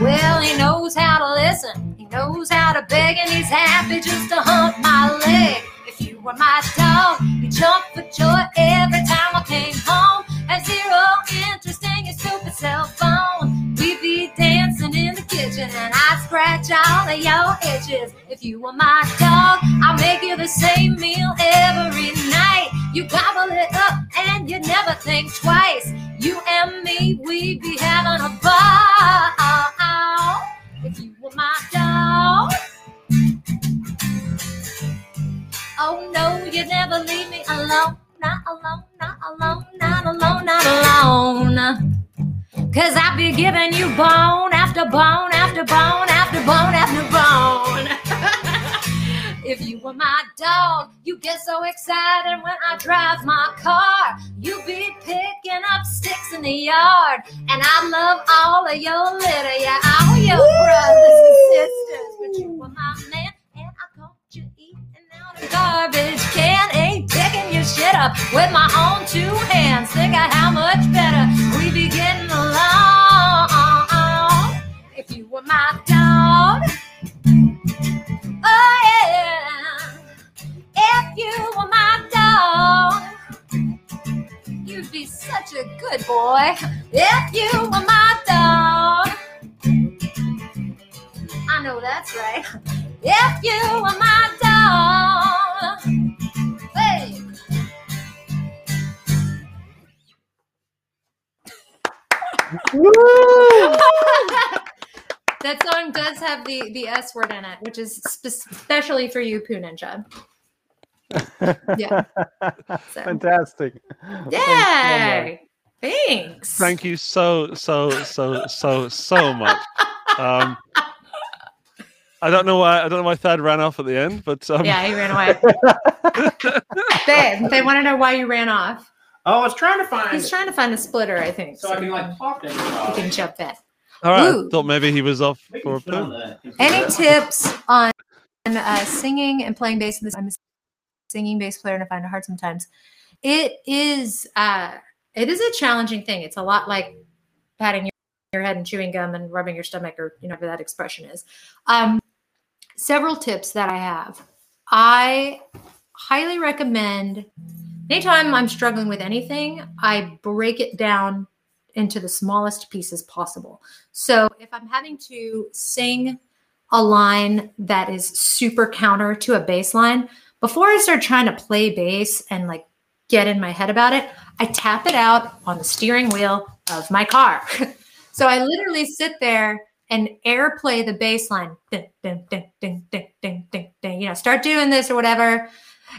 Well, he knows how to listen. He knows how to beg, and he's happy just to hunt my leg. Were my dog, you jump for joy every time I came home. Have zero interest in your stupid cell phone. We'd be dancing in the kitchen, and I'd scratch all of your itches. If you were my dog, I'll make you the same meal every night. You gobble it up, and you never think twice. You and me, we'd be having a ball. If you were my dog. Oh no, you'd never leave me alone. Not alone, not alone, not alone, not alone. Cause I'd be giving you bone after bone after bone after bone after bone. if you were my dog, you get so excited when I drive my car. You be picking up sticks in the yard. And I love all of your litter, yeah, all your brothers and sisters. But you were my man, garbage can. Ain't picking your shit up with my own two hands. Think of how much better we be getting along. If you were my dog. Oh yeah. If you were my dog, you'd be such a good boy. If you were my dog. I know that's right. If you were my dog. Hey. That song does have the the S word in it, which is spe- especially for you, Poo Ninja. Yeah. So. Fantastic. Thanks. Yay! Thanks. Thank you so so so so so much. Um, I don't know why I don't know why Thad ran off at the end, but um, Yeah, he ran away. Babe, they want to know why you ran off. Oh, I was trying to find He's trying to find a splitter, I think. so I can like talk to he him. can jump in. all right. Ooh. Thought maybe he was off We for a can poo. Any tips on uh, singing and playing bass? This I'm a singing bass player, and I find it hard sometimes. It is uh, it is a challenging thing. It's a lot like patting your, your head and chewing gum and rubbing your stomach, or you know whatever that expression is. Um, several tips that I have. I highly recommend. Anytime I'm struggling with anything, I break it down into the smallest pieces possible. So if I'm having to sing a line that is super counter to a bass line, before I start trying to play bass and like get in my head about it, I tap it out on the steering wheel of my car. so I literally sit there and airplay the bass line. Ding, ding, ding, ding, ding, ding, ding, ding. You know, start doing this or whatever.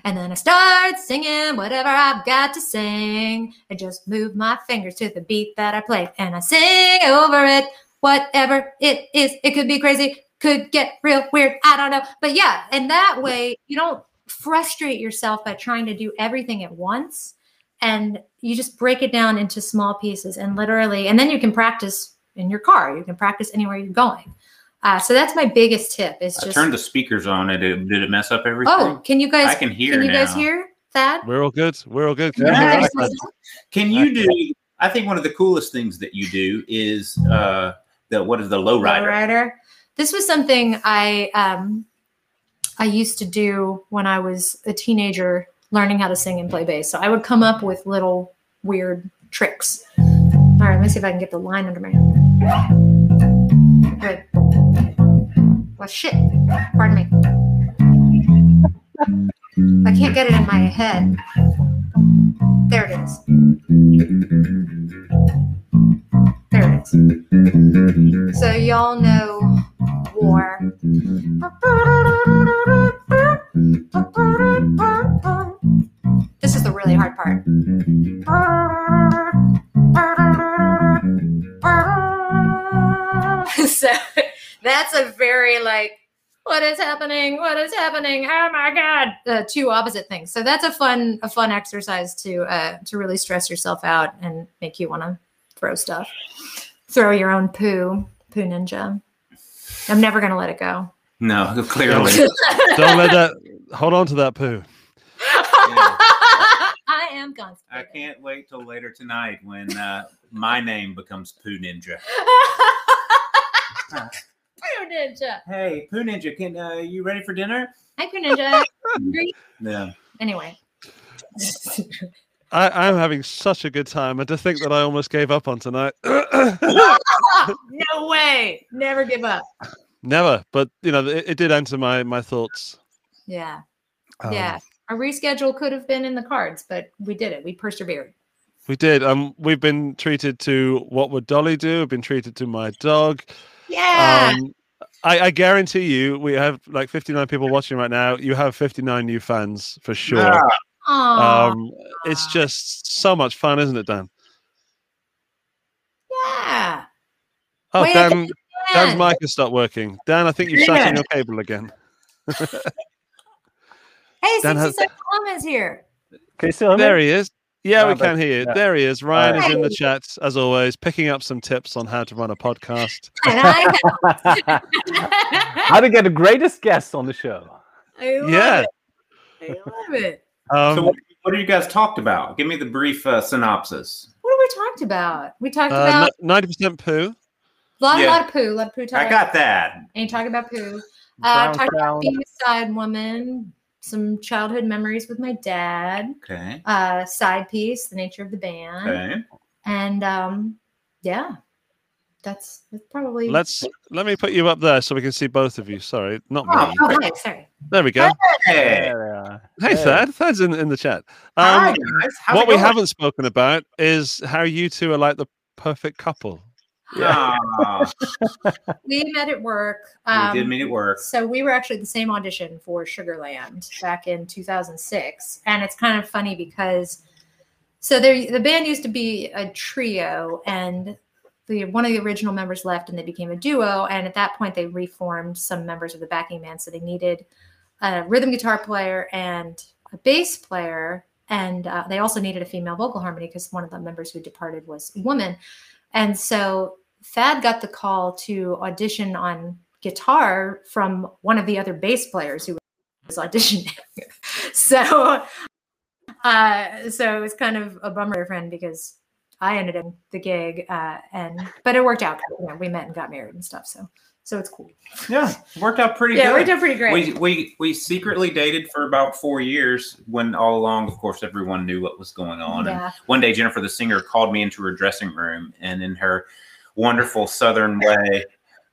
And then I start singing whatever I've got to sing. I just move my fingers to the beat that I play and I sing over it. Whatever it is, it could be crazy, could get real weird. I don't know. But yeah, and that way you don't frustrate yourself by trying to do everything at once. And you just break it down into small pieces and literally, and then you can practice in your car. You can practice anywhere you're going. Uh, so that's my biggest tip. Is I just turned the speakers on. It did it mess up everything? oh, can you guys? I can hear Can you guys hear that? We're all good. We're all good. Can you Yeah. hear. Can you do? I think one of the coolest things that you do is uh, the what is the low rider? Lowrider. This was something I um, I used to do when I was a teenager, learning how to sing and play bass. So I would come up with little weird tricks. All right, let me see if I can get the line under my Good. Well, shit. Pardon me. I can't get it in my head. There it is. There it is. So y'all know war. This is the really hard part. so that's a very like what is happening what is happening oh my god uh, two opposite things so that's a fun a fun exercise to uh to really stress yourself out and make you want to throw stuff throw your own poo poo ninja i'm never gonna let it go No, clearly. Don't let that. Hold on to that poo. i am constipated I can't wait till later tonight when uh, my name becomes Poo Ninja. Poo ninja Hey, Poo Ninja, can uh, you ready for dinner? hi poo ninja Yeah. anyway I, I'm having such a good time, and to think that I almost gave up on tonight. no way never give up Never, but you know, it, it did enter my my thoughts. yeah Um, yeah a reschedule could have been in the cards but we did it we persevered we did. Um, we've been treated to what would Dolly do? We've been treated to my dog. Yeah Um, I, I guarantee you, we have like 59 people watching right now. You have 59 new fans for sure. Ah, Aw, Um, it's just so much fun, isn't it, Dan? yeah Oh, Wait, Dan, Dan. Dan's mic has stopped working. Dan, I think you've sat in your cable again. hey Dan 60 has- comments here Okay, so There he is. Yeah, Ah, we can hear you. yeah. There he is. Ryan is in the Hey. chat as always, picking up some tips on how to run a podcast. how to get the greatest guest on the show. I love Yeah. it. I love it. Um, so what, what have you guys talked about? Give me the brief uh, synopsis. What have we talked about? We talked uh, about ninety percent poo. a lot, yeah. lot of poo, a lot of poo. I got that. Ain't talking about poo. Brown Uh, talked about being a side woman, some childhood memories with my dad, Okay. uh, side piece, the nature of the band, Okay. and um, yeah, that's that's probably. Let's let me put you up there so we can see both of you. Sorry, not Oh, me. Oh, hi, sorry. There we go. Hey. There. Hey, Hey. Thad. Thad's in, in the chat. Hi, Um, guys. How's what we going? haven't spoken about is how you two are like the perfect couple. Ah, We met at work. we Um, did meet at work. So we were actually the same audition for Sugarland back in 2006, and it's kind of funny because so there the band used to be a trio, and the one of the original members left, and they became a duo. And at that point, they reformed some members of the backing band, so they needed a rhythm guitar player and a bass player, and uh, they also needed a female vocal harmony because one of the members who departed was a woman, and so Thad got the call to audition on guitar from one of the other bass players who was auditioning. so, uh, so it was kind of a bummer, friend, because I ended up in the gig, uh, and but it worked out. You know, we met and got married and stuff. So so it's cool. Yeah, worked out pretty Yeah, good. worked out pretty great. We, we we secretly dated for about four years when all along, of course, everyone knew what was going on. And yeah. one day, Jennifer the singer called me into her dressing room and, in her wonderful Southern way,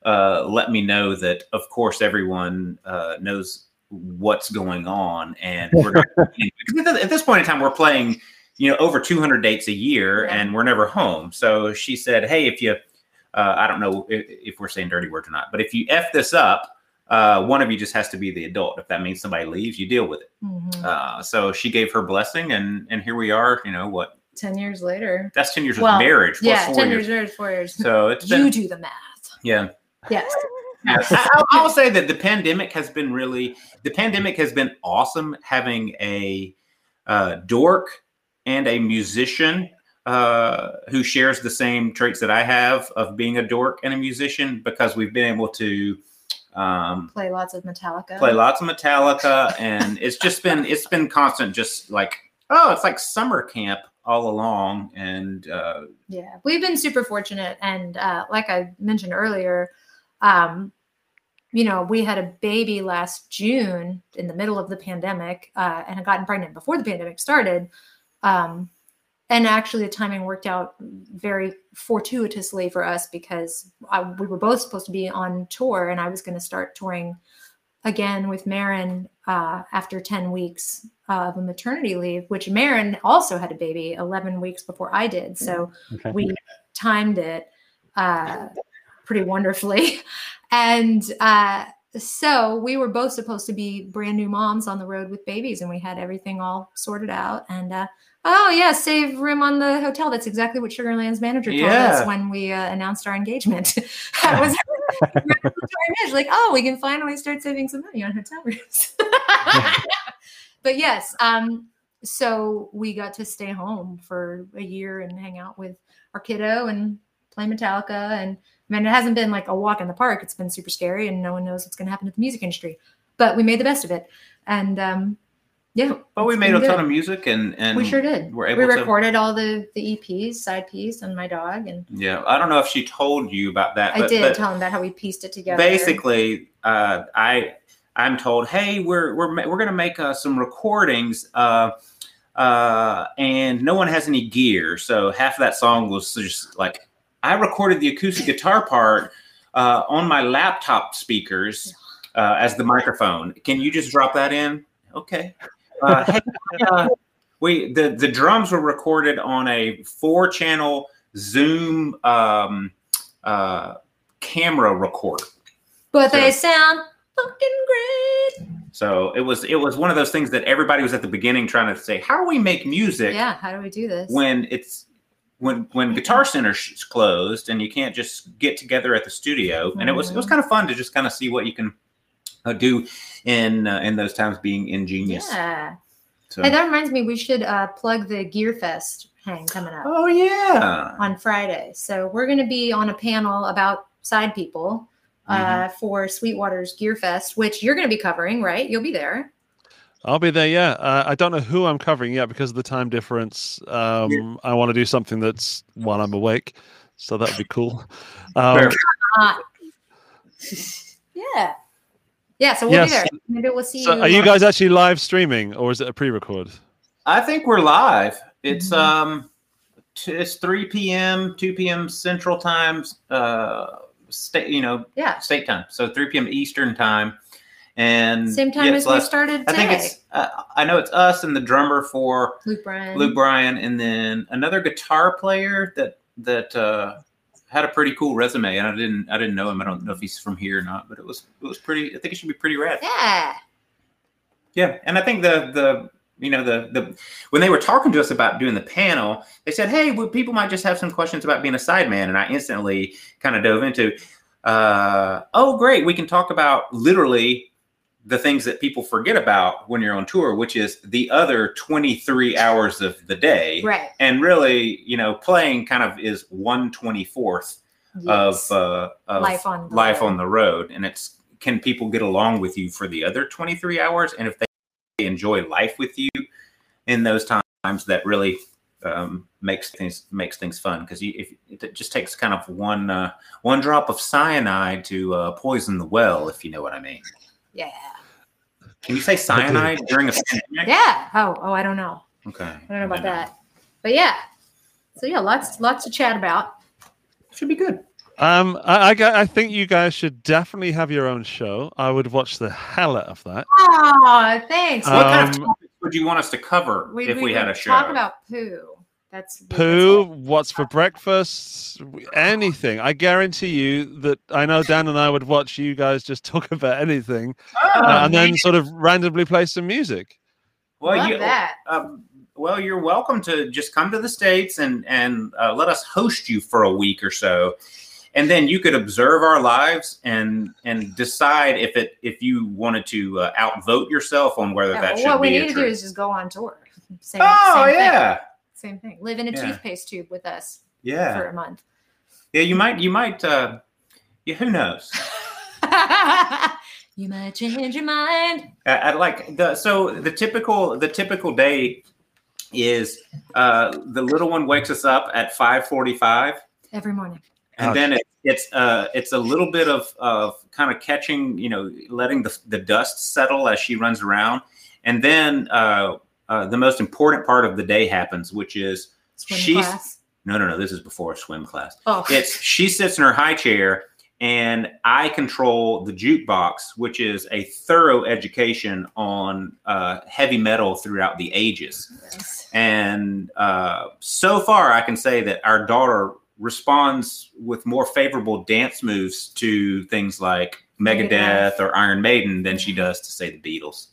uh, let me know that, of course, everyone uh, knows what's going on, and we're not, at this point in time, we're playing, you know, over 200 dates a year, and we're never home. So she said, "Hey, if you, uh, I don't know if, if we're saying dirty words or not, but if you f this up." Uh, one of you just has to be the adult. If that means somebody leaves, you deal with it. Mhm. Uh, so she gave her blessing, and and here we are. You know what? Ten years later. That's ten years Well, of marriage. plus Yeah, four ten years. years later, four years. So it's you been do the math. yeah. Yes. Yes. I, I'll, I'll say that the pandemic has been really the pandemic has been awesome having a uh, dork and a musician uh, who shares the same traits that I have of being a dork and a musician because we've been able to um, Play lots of Metallica. play lots of Metallica, and it's just been it's been constant, just like oh, it's like summer camp all along, and uh, Yeah, we've been super fortunate, and uh, like I mentioned earlier, um, you know, we had a baby last June in the middle of the pandemic, uh, and had gotten pregnant before the pandemic started. Um, and actually, the timing worked out very fortuitously for us because I, we were both supposed to be on tour, and I was going to start touring again with Maren uh, after 10 weeks of a maternity leave, which Maren also had a baby 11 weeks before I did. So Okay. we timed it uh, pretty wonderfully. And uh, so we were both supposed to be brand new moms on the road with babies, and we had everything all sorted out. And uh, oh, yeah, save room on the hotel. That's exactly what Sugarland's manager told us when we uh, announced our engagement. that was like, oh, we can finally start saving some money on hotel rooms. but yes, um, so we got to stay home for a year and hang out with our kiddo and play Metallica. And I mean, it hasn't been like a walk in the park. It's been super scary, and no one knows what's going to happen to the music industry. But we made the best of it, and um, yeah. but we made a ton of music, and and We sure did. We're We able to. recorded all the the EPs, side piece, and my dog, and Yeah, I don't know if she told you about that. I but, did but tell him about how we pieced it together. basically, uh, I I'm told, hey, we're we're we're gonna make uh, some recordings, uh, uh, and no one has any gear, so half of that song was just like I recorded the acoustic guitar part uh, on my laptop speakers uh, as the microphone. Can you just drop that in? Okay. Uh, hey, uh, we the the drums were recorded on a four channel Zoom um, uh, camera recorder. but they sound fucking great. So it was it was one of those things that everybody was at the beginning trying to say, how do we make music Yeah, how do we do this? when it's when when Guitar Center is closed and you can't just get together at the studio? And it was it was Mhm. kind of fun to just kind of see what you can uh, do in uh, in those times being ingenious. yeah. So, Hey, that reminds me, we should uh, plug the Gear Fest hang coming up oh yeah, on Friday. So we're going to be on a panel about side people uh, Mm-hmm. for Sweetwater's Gear Fest, which you're going to be covering, right? You'll be there. I'll be there. Yeah, uh, I don't know who I'm covering yet because of the time difference. Um, I want to do something that's while I'm awake, so that would be cool. Um, yeah. Yeah, so we'll be there. Maybe we'll see so you. are you guys actually live streaming, or is it a pre-record? I think we're live. It's Mhm. um, t- it's three p.m., two p.m. Central Times, uh, state you know Yeah. state time, so three p.m. Eastern time, and Same time yeah, as it's we live. started I think it's. Uh, I know it's us and the drummer for Luke Bryan. Luke Bryan, and then another guitar player that that uh, had a pretty cool resume, and I didn't I didn't know him. I don't know if he's from here or not, but it was it was pretty. I think it should be pretty rad. Yeah. Yeah, and I think the the you know the the when they were talking to us about doing the panel, they said, "Hey, well, people might just have some questions about being a sideman," and I instantly kind of dove into, uh, "Oh, great, we can talk about literally." The things that people forget about when you're on tour, which is the other 23 hours of the day, Right. and really, you know, playing kind of is one twenty fourth Yes. of, uh, of Life on the life road. on the road, and it's can people get along with you for the other twenty three hours, and if they enjoy life with you in those times, that really um, makes things makes things fun because you if it just takes kind of one uh, one drop of cyanide to uh, poison the well, if you know what I mean. Yeah. Can you say cyanide during a pandemic? Yeah. Oh, oh, I don't know. Okay. I don't know about that. But yeah. So yeah, lots lots to chat about. Should be good. Um, I, I, I think you guys should definitely have your own show. I would watch the hell out of that. Oh, thanks. What kind of Um, topics would you want us to cover if we, had a show? Talk about poo. That's that's Poo, it. what's for breakfast, anything. I guarantee you that I know Dan and I would watch you guys just talk about anything Oh, uh, and then sort of randomly play some music. well, Love you, that. um, well, you're welcome to just come to the states and and uh, let us host you for a week or so, and then you could observe our lives and and decide if it if you wanted to uh, outvote yourself on whether Yeah, that well, should what we need a to do is just go on tour. Same, oh same yeah, Thing. Same thing. Live in a Yeah. toothpaste tube with us yeah, for a month. yeah. You might you might. Uh, yeah, who knows? you might change your mind. I, I like the so the typical the typical day is uh, the little one wakes us up at five forty five. Every morning. and Ouch. then it, it's uh it's a little bit of of kind of catching you know letting the, the dust settle as she runs around and then uh, uh the most important part of the day happens which is Swim She's- class. no no no this is before swim class Oh, it's she sits in her high chair and i control the jukebox which is a thorough education on uh, heavy metal throughout the ages and uh, so far, I can say that our daughter responds with more favorable dance moves to things like Megadeth or Iron Maiden than she does to say the Beatles.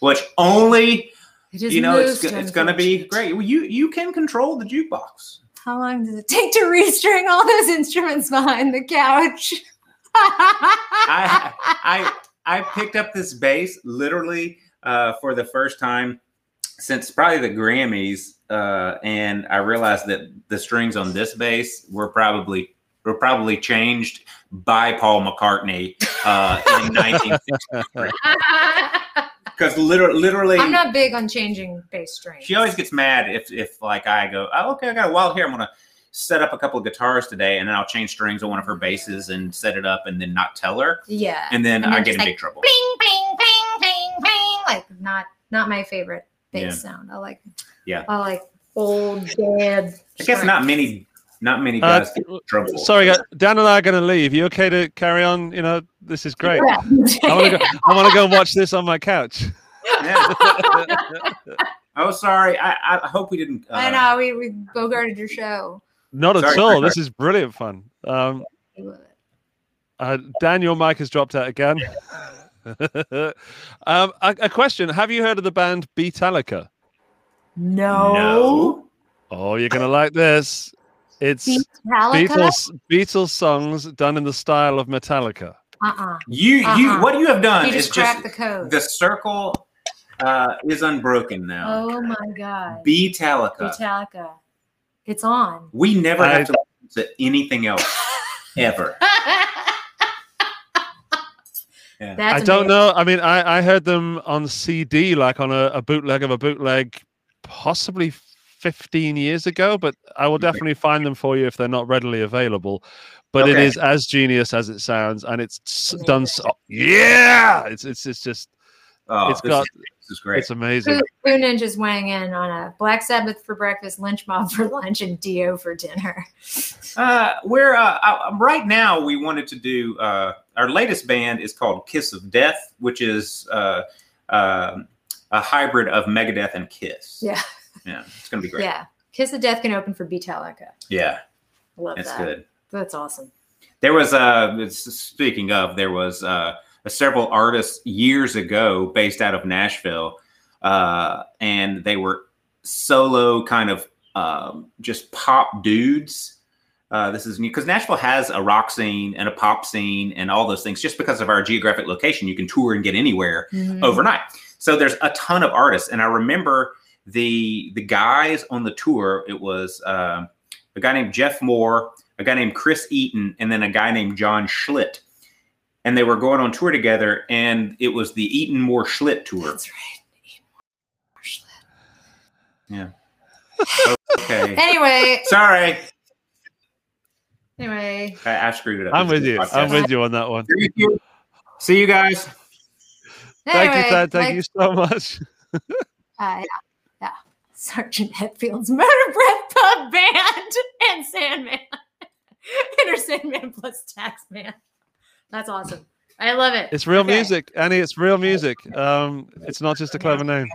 Which only you know it's it's going to be great. Well, you you can control the jukebox. How long does it take to restring all those instruments behind the couch? I I I picked up this bass literally uh, for the first time since probably the Grammys, uh, and I realized that the strings on this bass were probably were probably changed by Paul McCartney uh, in 1963. Because literally, literally, I'm not big on changing bass strings. she always gets mad if if like I go, oh, okay, I got a wild hair. I'm gonna set up a couple of guitars today, and then I'll change strings on one of her basses and set it up, and then not tell her, yeah. and then And I get in just big trouble. Bling, bling, bling, bling, bling. Like not not my favorite bass Yeah. sound. I like Yeah. I like old dead. I guess not many, not many Uh, guys get in trouble. sorry, guys, Dan and I are going to leave. You okay to carry on? You know, this is great. Yeah. I want to go. I want to go and watch this on my couch. Yeah. Oh, sorry. I, I hope we didn't. Uh, I know we we bogarted your show. Not at all. This is brilliant fun. Um, I uh, Dan, your mic has dropped out again. um, a, a question: Have you heard of the band Beatallica? No. No. Oh, you're gonna like this. It's Metallica. Beatles Beatles songs done in the style of Metallica. Uh-uh. You, you, Uh-uh. what you have done You is just cracked just the code. the circle uh, is unbroken now. oh my god. Beatallica. Metallica. It's on. We never I- have to listen to anything else ever. Yeah. That's I don't amazing. know. I mean, I, I heard them on CD, like on a, a bootleg of a bootleg, possibly 15 years ago. But I will definitely find them for you if they're not readily available. But it Okay. is as genius as it sounds, and it's done. So, yeah, it's it's it's just Oh, it's this, got is, this is great. it's amazing. Poo Poo Ninja's weighing in on a Black Sabbath for breakfast, Lynch Mob for lunch, and Dio for dinner. Uh, we're uh, uh, right now. We wanted to do uh, our latest band is called Kiss of Death, which is uh, um a hybrid of Megadeth and Kiss. Yeah. Yeah, it's gonna be great. Yeah. Kiss of Death can open for Beatallica. yeah, I love it's that. good. That's awesome. There was uh speaking of there was uh several artists years ago based out of Nashville, uh, and they were solo kind of um, just pop dudes. Uh, this is new because Nashville has a rock scene and a pop scene and all those things. Just because of our geographic location, you can tour and get anywhere Mhm. overnight. So there's a ton of artists, and I remember the the guys on the tour. It was um a guy named Jeff Moore, a guy named Chris Eaton, and then a guy named John Schlitt. And they were going on tour together, and it was the Eaton Moore Schlitt tour. That's right. Yeah. Okay. Anyway, Sorry, anyway, I, I screwed it up. I'm with you. podcast. I'm with you on that one. You. See you guys. Thank you, anyway, Thad. Thank like, you so much. Uh, yeah, yeah. Sergeant Hetfield's Motorbreath Pub Band and Sandman. Inner Sandman plus Taxman. That's awesome. I love it. It's real Okay. music, Annie. It's real music. Um, it's not just a clever name.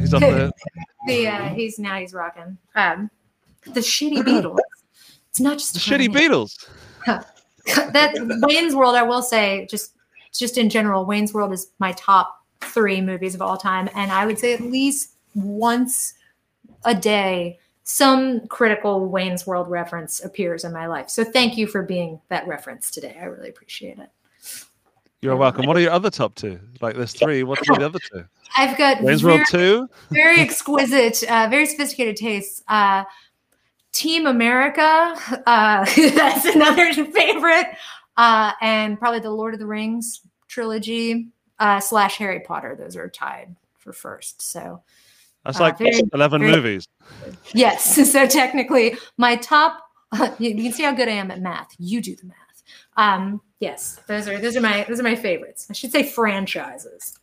He's up there. The uh, he's now he's rocking. Um, the shitty Beatles. It's not just The shitty name. Beatles. that Wayne's World, I will say, just just in general, Wayne's World is my top three movies of all time, and I would say at least once a day, some critical Wayne's World reference appears in my life. So thank you for being that reference today. I really appreciate it. You're welcome. What are your other top two? Like there's three. What are the other two? I've got Wayne's very, World two. very exquisite, uh, very sophisticated tastes. Uh, Team America, uh, that's another favorite, uh, and probably the Lord of the Rings trilogy uh, slash Harry Potter. Those are tied for first. So That's Uh, like very- eleven very- movies. yes, so technically my top. You, you can see how good I am at math. You do the math. Um, yes, those are those are my those are my favorites. I should say franchises.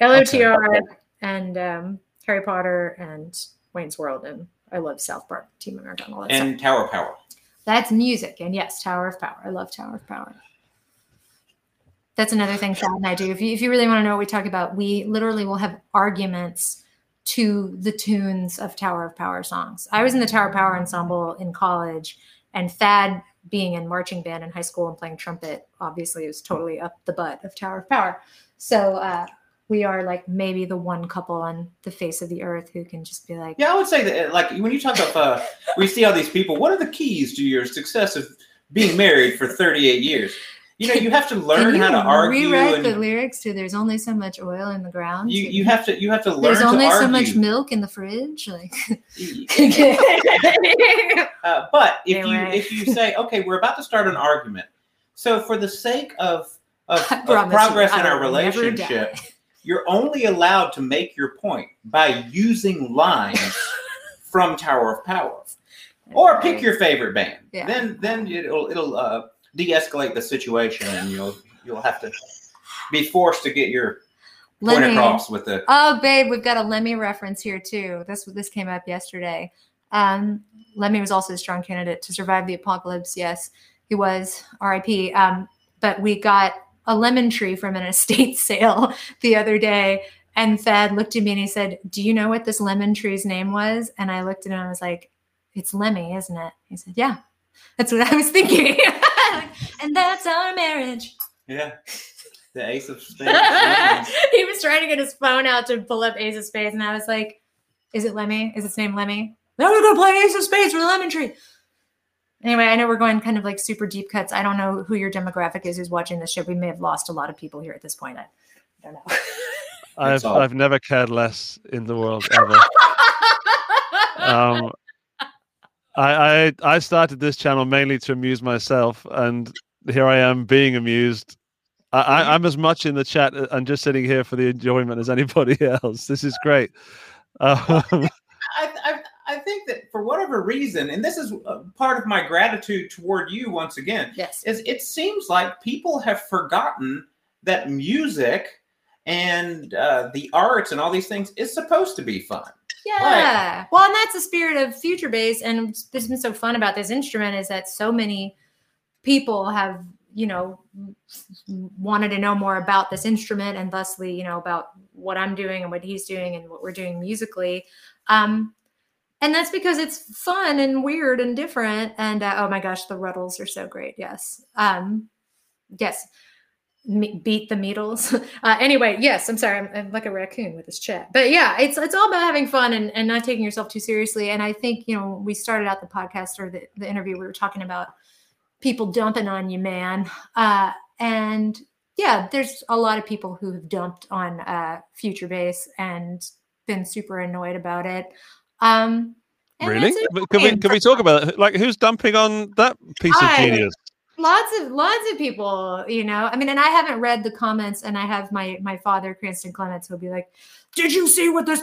LOTR and um, Harry Potter and Wayne's World and I love South Park, Team America, and all that And stuff. Tower Power. That's music, and yes, Tower of Power. I love Tower of Power. That's another thing Thad and I do. If you, if you really want to know what we talk about, we literally will have arguments to the tunes of Tower of Power songs. I was in the Tower of Power ensemble in college, and Thad, being in marching band in high school and playing trumpet, obviously was totally up the butt of Tower of Power. So uh, we are like maybe the one couple on the face of the earth who can just be like, Yeah, I would say that, like, when you talk about uh, we see all these people, what are the keys to your success of being married for 38 years? You know, you have to learn you how to argue. rewrite the lyrics to "There's only so much oil in the ground"? you, you have to you have to learn There's to only so much milk in the fridge. Like, Uh, but if you if you say, okay, we're about to start an argument, so for the sake of of, of promise you, progress in our relationship, you're only allowed to make your point by using lines from Tower of Power, or pick your favorite band. Yeah. Then then it'll it'll uh, de-escalate the situation, and you'll you'll have to be forced to get your point Lemmy. across with the. Oh, babe, we've got a Lemmy reference here too. This this came up yesterday. Um, Lemmy was also a strong candidate to survive the apocalypse. Yes, he was. R.I.P. Um, but we got a lemon tree from an estate sale the other day, and Thad looked at me and he said, "Do you know what this lemon tree's name was?" And I looked at him and I was like, "It's Lemmy, isn't it?" He said, "Yeah." That's what I was thinking. and that's our marriage. Yeah. The Ace of Spades. he was trying to get his phone out to pull up Ace of Spades, and I was like, "Is it Lemmy? Is its name Lemmy?" No, we're gonna play Ace of Spades for the Lemon Tree. Anyway, I know we're going kind of like super deep cuts. I don't know who your demographic is who's watching this show. We may have lost a lot of people here at this point. I, I don't know. I've. I've never cared less in the world ever. um, I, I I started this channel mainly to amuse myself, and here I am being amused. I, I, I'm as much in the chat and just sitting here for the enjoyment as anybody else. This is great. Um, I, I, I think that for whatever reason, and this is uh, part of my gratitude toward you once again, yes. is it seems like people have forgotten that music and uh, the arts and all these things is supposed to be fun. Yeah. Well, and that's the spirit of future bass. And what's been so fun about this instrument is that so many people have, you know, wanted to know more about this instrument and thusly, you know, about what I'm doing and what he's doing and what we're doing musically. Um, and that's because it's fun and weird and different. And uh, oh my gosh, the Rutles are so great. Yes. Um, yes. Me- beat the Beatles. Uh, anyway, yes, I'm sorry, I'm, I'm like a raccoon with this chat, but yeah, it's it's all about having fun and, and not taking yourself too seriously. And I think you know we started out the podcast or the, the interview, we were talking about people dumping on you, man. Uh, and yeah, there's a lot of people who have dumped on uh, Future Bass and been super annoyed about it. Um, really? Can we can we talk about it? Like, who's dumping on that piece of genius? Lots of lots of people you know i mean and i haven't read the comments and i have my my father cranston clements who'll be like did you see what this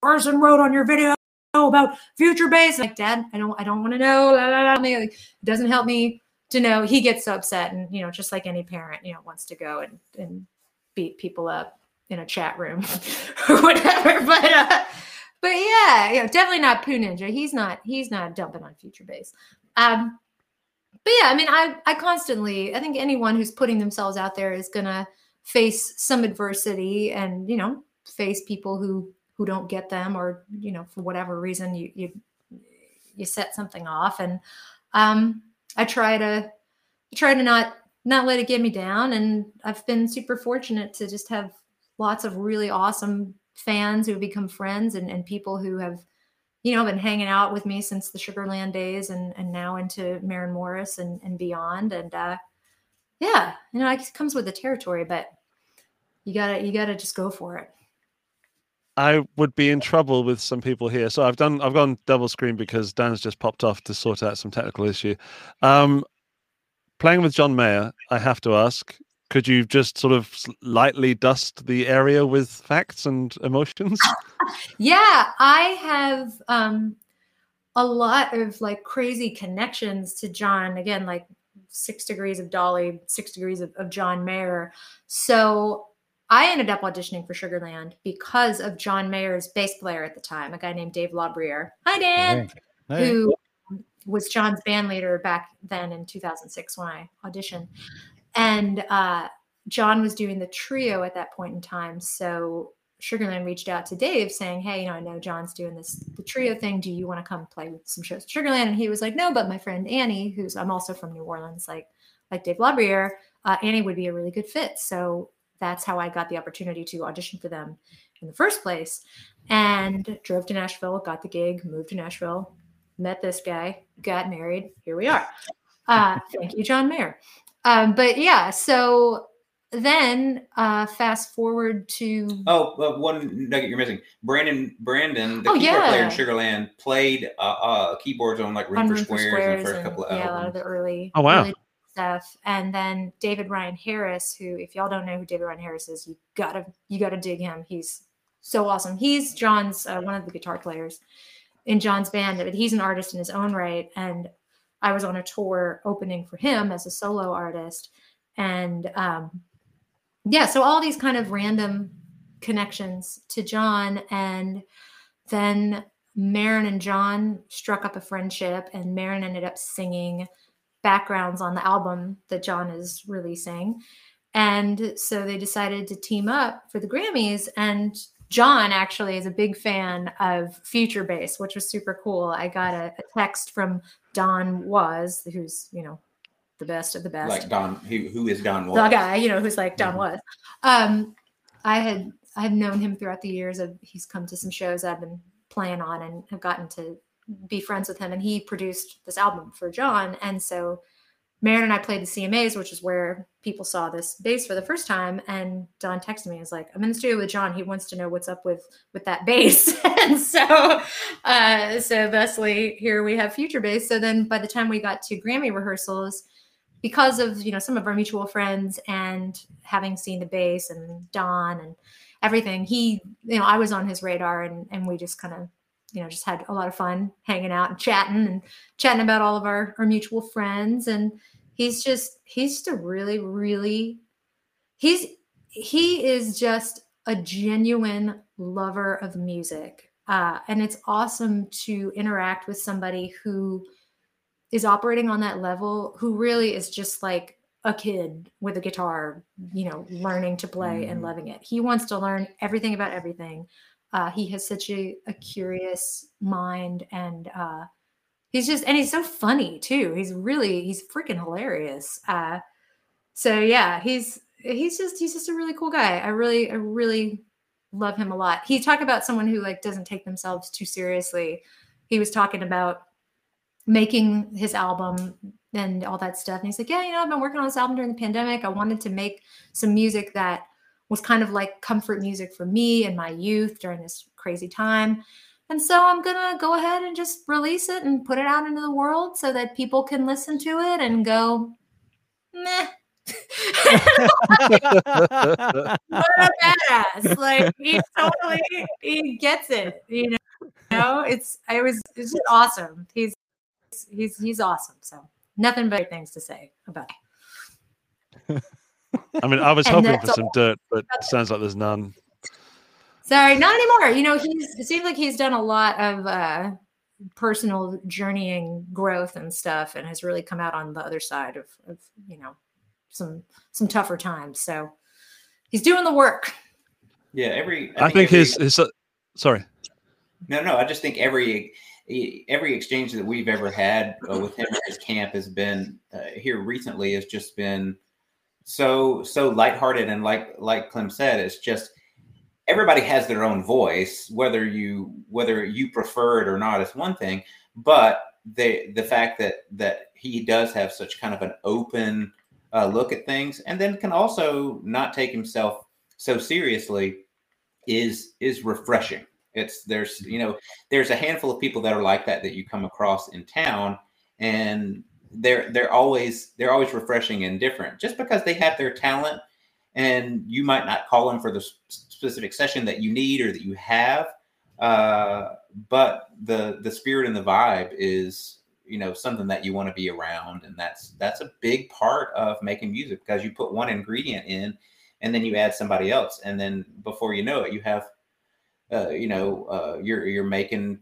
person wrote on your video about future bass? Like, Dad, I don't I don't want to know. It doesn't help me to know. He gets so upset, and you know, just like any parent, you know, wants to go and and beat people up in a chat room or whatever. But uh, but yeah, you know, definitely not Poo Ninja. He's not he's not dumping on future bass. Um, but yeah, I mean, I I constantly I think anyone who's putting themselves out there is gonna face some adversity and you know face people who who don't get them or you know for whatever reason you you you set something off. And um I try to try to not not let it get me down. And I've been super fortunate to just have lots of really awesome fans who have become friends and, and people who have you know been hanging out with me since the Sugarland days and and now into Maren Morris and and beyond and uh yeah you know it comes with the territory but you gotta you gotta just go for it I would be in trouble with some people here. So I've done I've gone double screen because Dan's just popped off to sort out some technical issue. Um, playing with John Mayer, I have to ask, could you just sort of lightly dust the area with facts and emotions? yeah i have um a lot of like crazy connections to john again like six degrees of dolly six degrees of, of john mayer so i ended up auditioning for sugarland because of john mayer's bass player at the time a guy named dave labruyere hi dan Hey. who was John's band leader back then in 2006 when I auditioned. And uh, John was doing the trio at that point in time. So Sugarland reached out to Dave saying, Hey, you know, I know John's doing this, the trio thing. Do you want to come play with some shows at Sugarland? And he was like, No, but my friend Annie, who's I'm also from New Orleans, like, like Dave LaBruyere, uh, Annie would be a really good fit. So that's how I got the opportunity to audition for them in the first place. And drove to Nashville, got the gig, moved to Nashville, met this guy, got married. Here we are. Uh, thank you, John Mayer. Um, but yeah, so then uh, fast forward to Oh, uh, one nugget you're missing. Brandon, Brandon, the Oh, keyboard player in Sugarland, played uh, uh, keyboards on like Room on for Room for Squares, and the first and, couple of yeah, a lot of the early Oh, wow. early stuff. And then David Ryan Harris, who if y'all don't know who David Ryan Harris is, you gotta you gotta dig him. He's so awesome. He's John's uh, one of the guitar players in John's band, but he's an artist in his own right. And I was on a tour opening for him as a solo artist, and um, yeah, so all these kind of random connections to John, and then Maren and John struck up a friendship, and Maren ended up singing backgrounds on the album that John is releasing. And so they decided to team up for the Grammys. And John actually is a big fan of Future Bass, which was super cool. I got a, a text from Don Was, who's, you know, the best of the best Like Don, who, who is Don Was? the guy, you know, who's like Don Mhm. was. Um, I had I've known him throughout the years. Of he's come to some shows I've been playing on and have gotten to be friends with him. And he produced this album for John. And so Maren and I played the CMAs, which is where people saw this bass for the first time. And Don texted me, he was like, I'm in the studio with John. He wants to know what's up with with that bass. and so uh so thusly here we have future bass. So then by the time we got to Grammy rehearsals, because of you know some of our mutual friends and having seen the bass and Don and everything, he you know I was on his radar and and we just kind of you know just had a lot of fun hanging out and chatting and chatting about all of our our mutual friends. And he's just he's just a really really he's he is just a genuine lover of music. Uh, and it's awesome to interact with somebody who is operating on that level who really is just like a kid with a guitar you know learning to play and Mhm. loving it. He wants to learn everything about everything uh, he has such a, a curious mind and uh, he's just and he's so funny too. He's really he's freaking hilarious. Uh, so yeah he's he's just he's just a really cool guy. I really i really love him a lot. He talked about someone who like doesn't take themselves too seriously. He was talking about making his album and all that stuff. And he's like yeah you know i've been working on this album during the pandemic. I wanted to make some music that was kind of like comfort music for me and my youth during this crazy time and so i'm gonna go ahead and just release it and put it out into the world so that people can listen to it and go meh what a badass like he totally he gets it you know know, it's I was it's just awesome. He's he's he's awesome. So nothing but things to say about. It. I mean, I was hoping that's for some dirt, but sounds like there's none. Sorry, not anymore. You know, he's it seems like he's done a lot of uh personal journeying growth and stuff and has really come out on the other side of, of you know some some tougher times. So he's doing the work. Yeah, every. I think every- his his. uh, Sorry. No, no. I just think every every exchange that we've ever had uh, with him at his camp has been uh, here recently has just been so so lighthearted and like like Clem said, it's just everybody has their own voice. Whether you whether you prefer it or not is one thing, but the the fact that that he does have such kind of an open uh, look at things, and then can also not take himself so seriously is is refreshing. It's there's you know there's a handful of people that are like that that you come across in town, and they're they're always they're always refreshing and different. Just because they have their talent, and you might not call them for the specific session that you need or that you have, uh, but the the spirit and the vibe is you know something that you want to be around, and that's that's a big part of making music because you put one ingredient in, and then you add somebody else, and then before you know it, you have uh, you know, uh, you're you're making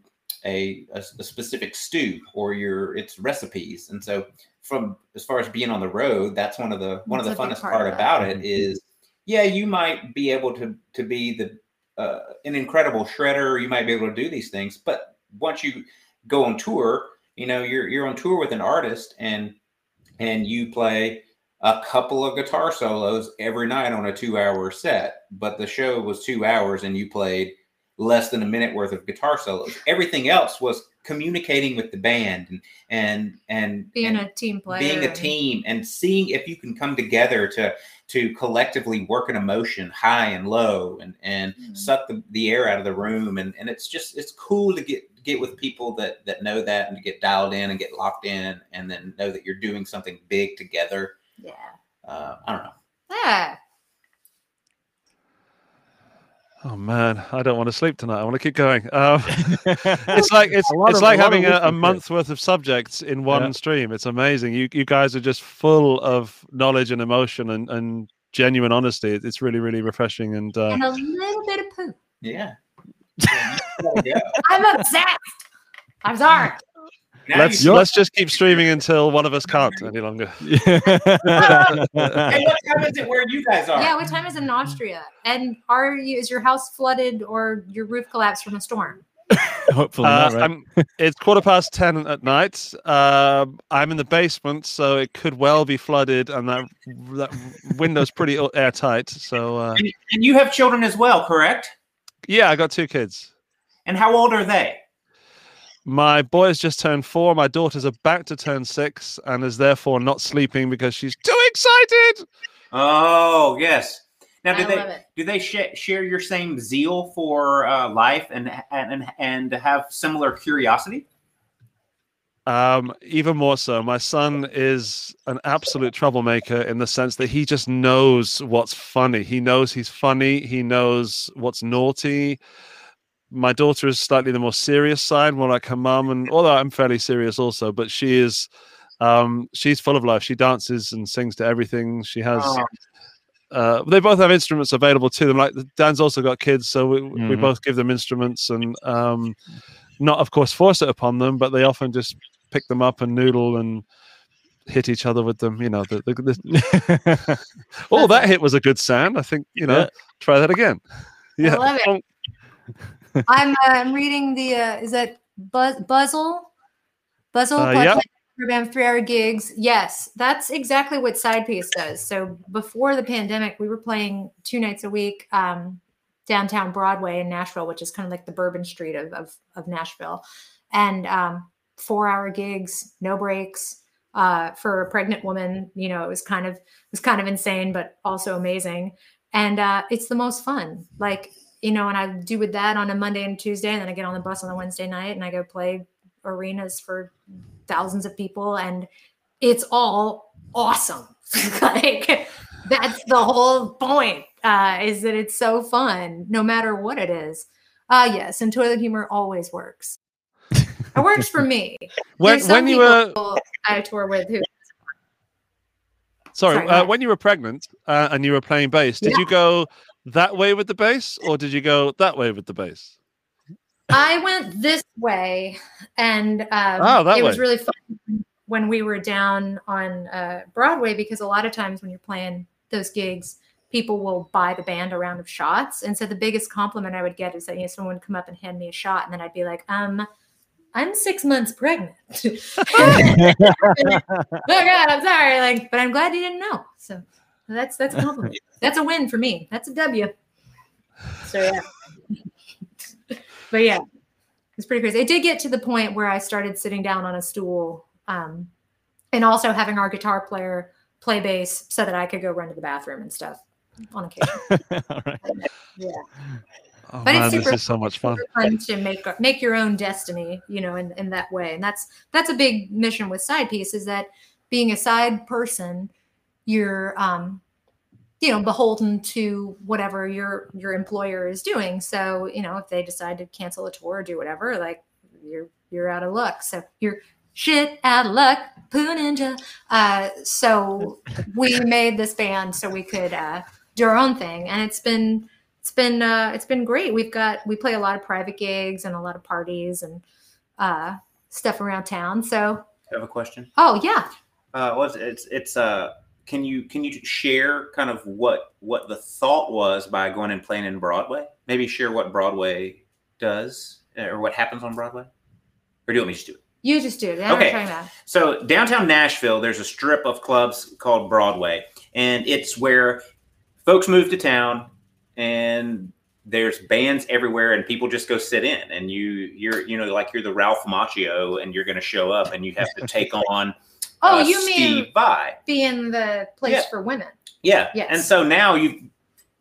a, a, a specific stew or your it's recipes, and so from as far as being on the road, that's one of the one of the funnest part part, about it is, yeah, you might be able to to be the uh, an incredible shredder, you might be able to do these things, but once you go on tour, you know, you're you're on tour with an artist and and you play a couple of guitar solos every night on a two hour set, but the show was two hours and you played less than a minute worth of guitar solos. Everything else was communicating with the band and and and Being and a team player. being a team and seeing if you can come together to to collectively work an emotion high and low and and Mhm. suck the, the air out of the room and and it's just it's cool to get get with people that that know that and to get dialed in and get locked in and then know that you're doing something big together Yeah. uh, i don't know Yeah. Oh man, I don't want to sleep tonight. I want to keep going. Um, it's like it's A it's of- like a having a, a wisdom here. month worth of subjects in one Yeah. stream. It's amazing. You you guys are just full of knowledge and emotion and, and genuine honesty. It's really really refreshing and uh, And a little bit of poop. yeah Yeah, you gotta go. I'm obsessed. I'm sorry. Now let's you- let's just keep streaming until one of us can't any longer. Hey, what time is it where you guys are Yeah, what time is it in Austria? And are you is your house flooded or your roof collapsed from a storm? Hopefully Uh, not, right? I'm, it's quarter past ten at night. Um I'm in the basement, so it could well be flooded, and that that window's pretty airtight. So uh, and, and you have children as well correct yeah, I got two kids. and how old are they My boy has just turned four. My daughter's about to turn six and is therefore not sleeping because she's too excited. oh yes now do I they do they sh- share your same zeal for uh, life and and and and have similar curiosity Um, even more so, my son is an absolute troublemaker in the sense that he just knows what's funny. He knows he's funny. He knows what's naughty. My daughter is slightly the more serious side, more like her mum, and although I'm fairly serious also, but she is, um, she's full of life. She dances and sings to everything. She has. Oh. uh, they both have instruments available to them. Like Dan's also got kids, so we, we Mhm. both give them instruments and um, not, of course, force it upon them, but they often just pick them up and noodle and hit each other with them. You know, the, the, the, oh, that hit was a good sound. I think you know. Yeah. Try that again. Yeah. I'm uh, I'm reading the uh, is that Buzz Buzzle? Buzzle Uh, yeah. program three hour gigs. Yes, that's exactly what Side Piece does. So before the pandemic, we were playing two nights a week um, downtown Broadway in Nashville, which is kind of like the Bourbon Street of of, of Nashville, and um, four hour gigs, no breaks. Uh, for a pregnant woman, you know, it was kind of it was kind of insane, but also amazing. And uh, it's the most fun. Like you know, and I do with that on a Monday and Tuesday, and then I get on the bus on the Wednesday night and I go play arenas for thousands of people, and it's all awesome. like that's the whole point, uh, is that it's so fun, no matter what it is. Ah, yes, and toilet humor always works. It works for me. When, when you were I tour with who sorry, Sorry, uh, when you were pregnant uh, and you were playing bass, did Yeah. you go that way with the bass or did you go that way with the bass? I went this way, and um, Oh, it was really fun when we were down on uh, Broadway because a lot of times when you're playing those gigs, people will buy the band a round of shots, and so the biggest compliment I would get is that you know someone would come up and hand me a shot, and then I'd be like, um. I'm six months pregnant. oh God, I'm sorry. Like, but I'm glad you didn't know. So that's that's a compliment. That's a win for me. That's a W. So yeah. but yeah, it's pretty crazy. It did get to the point where I started sitting down on a stool, um, and also having our guitar player play bass so that I could go run to the bathroom and stuff on occasion. All right. Yeah. Oh, But it's man, this is so much fun. super fun to make make your own destiny, you know, in, in that way. And that's that's a big mission with side piece is that being a side person, you're um, you know, beholden to whatever your your employer is doing. So, you know, if they decide to cancel a tour or do whatever, like you're you're out of luck. So you're shit out of luck, Poo Ninja. Uh, so we made this band so we could uh, do our own thing, and it's been it's been uh, it's been great. We've got we play a lot of private gigs and a lot of parties and uh, stuff around town. So I have a question. oh yeah, Uh, what's it's it's uh can you can you share kind of what what the thought was by going and playing in Broadway? Maybe share what Broadway does uh, or what happens on Broadway, or do you want me to just do it? you just do it. I Okay. you're talking about. So downtown Nashville, there's a strip of clubs called Broadway, and it's where folks move to town, and there's bands everywhere, and people just go sit in, and you you're you know like you're the Ralph Macchio, and you're going to show up, and you have to take on Oh, uh, you mean Steve Vai. being the place Yeah. for women? Yeah. Yes. And so now you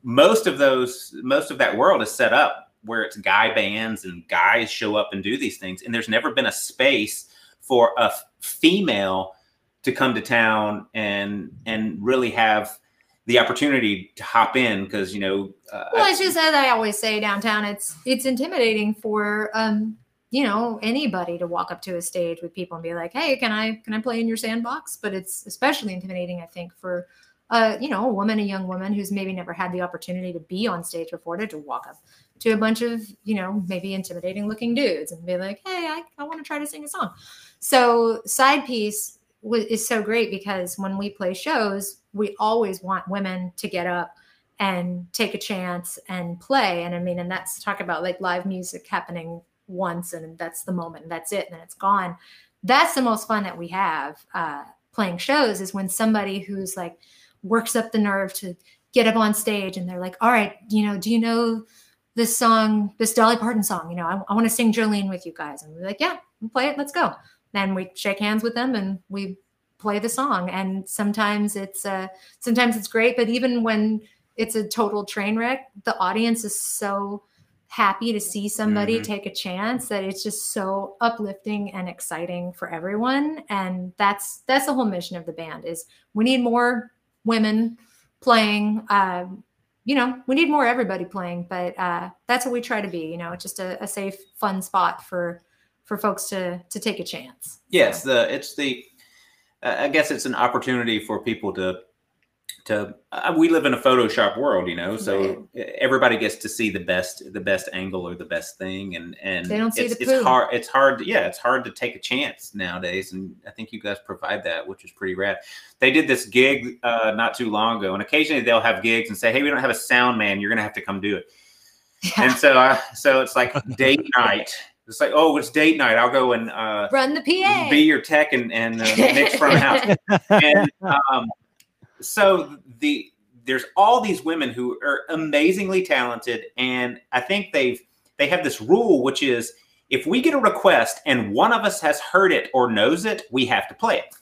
most of those most of that world is set up where it's guy bands and guys show up and do these things and there's never been a space for a f- female to come to town and and really have the opportunity to hop in because you know uh, Well, it's just as I always say downtown, it's it's intimidating for um you know anybody to walk up to a stage with people and be like, hey, can I can I play in your sandbox? But it's especially intimidating, I think, for uh you know a woman, a young woman who's maybe never had the opportunity to be on stage before to, to walk up to a bunch of you know maybe intimidating looking dudes and be like, hey, I, I want to try to sing a song. So side piece wa- is so great because when we play shows, we always want women to get up and take a chance and play. And I mean, and that's talk about like live music happening once and that's the moment and that's it and then it's gone. That's the most fun that we have uh, playing shows is when somebody who's like works up the nerve to get up on stage and they're like, all right, you know, do you know this song, this Dolly Parton song? You know, I, I want to sing Jolene with you guys. And we're like, yeah, play it. Let's go. Then we shake hands with them and we play the song. And sometimes it's uh, sometimes it's great, but even when it's a total train wreck. The audience is so happy to see somebody Mhm. take a chance that it's just so uplifting and exciting for everyone. And that's that's the whole mission of the band is we need more women playing. Um, you know, we need more everybody playing, but uh, that's what we try to be. You know, just a, a safe, fun spot for for folks to to take a chance. yes it's the it's the uh, i guess it's an opportunity for people to to uh, we live in a photoshop world you know so everybody gets to see the best the best angle or the best thing and and They don't see it's, the it's hard it's hard yeah it's hard to take a chance nowadays and i think you guys provide that which is pretty rad. They did this gig uh not too long ago and occasionally they'll have gigs and say hey we don't have a sound man you're gonna have to come do it. And so I, so it's like date night. It's like oh it's date night. I'll go and uh Run the PA. be your tech and, and uh, mix front of house. And um, so the there's all these women who are amazingly talented, and I think they've they have this rule, which is if we get a request and one of us has heard it or knows it, we have to play it.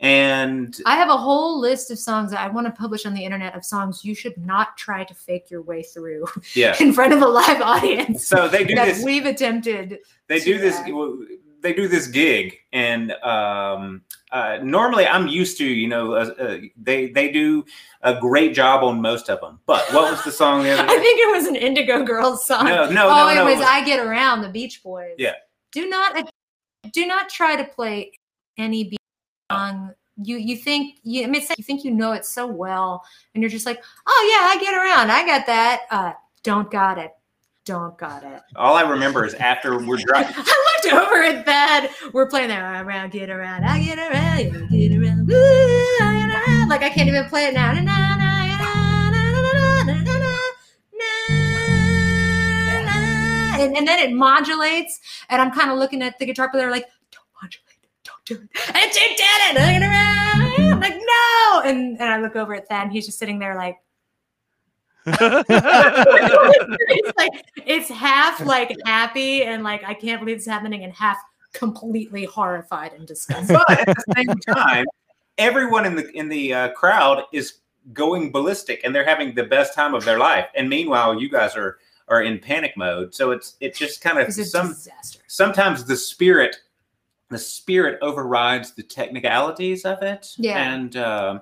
And I have a whole list of songs that I want to publish on the internet of songs you should not try to fake your way through yeah, in front of a live audience. so they do that this. we've attempted. they do this they do this gig and um uh, normally I'm used to, you know, uh, uh, they they do a great job on most of them. But what was the song the I think it was an Indigo Girls song. No, no, oh, no, it no, was it was- "I Get Around" the Beach Boys. Yeah. Do not, do not try to play any beach song. You you think you I mean you think you know it so well, and you're just like, oh yeah, I get around, I got that. Uh, don't got it, don't got it. All I remember is after we're driving. I looked over at bed. We're playing that around, get around, I get around, you get around, woo, I get around. Like I can't even play it now. And, and then it modulates, and I'm kind of looking at the guitar player like, "Don't modulate, don't do it." And she did it. I'm like, "No!" And and I look over at Thad, he's just sitting there like, it's like it's half like happy and like I can't believe this is happening, and half completely horrified and disgusted. But at the same time, everyone in the in the uh, crowd is going ballistic and they're having the best time of their life. And meanwhile, you guys are are in panic mode. So it's it's just kind of It's a some disaster. sometimes the spirit the spirit overrides the technicalities of it Yeah. and uh,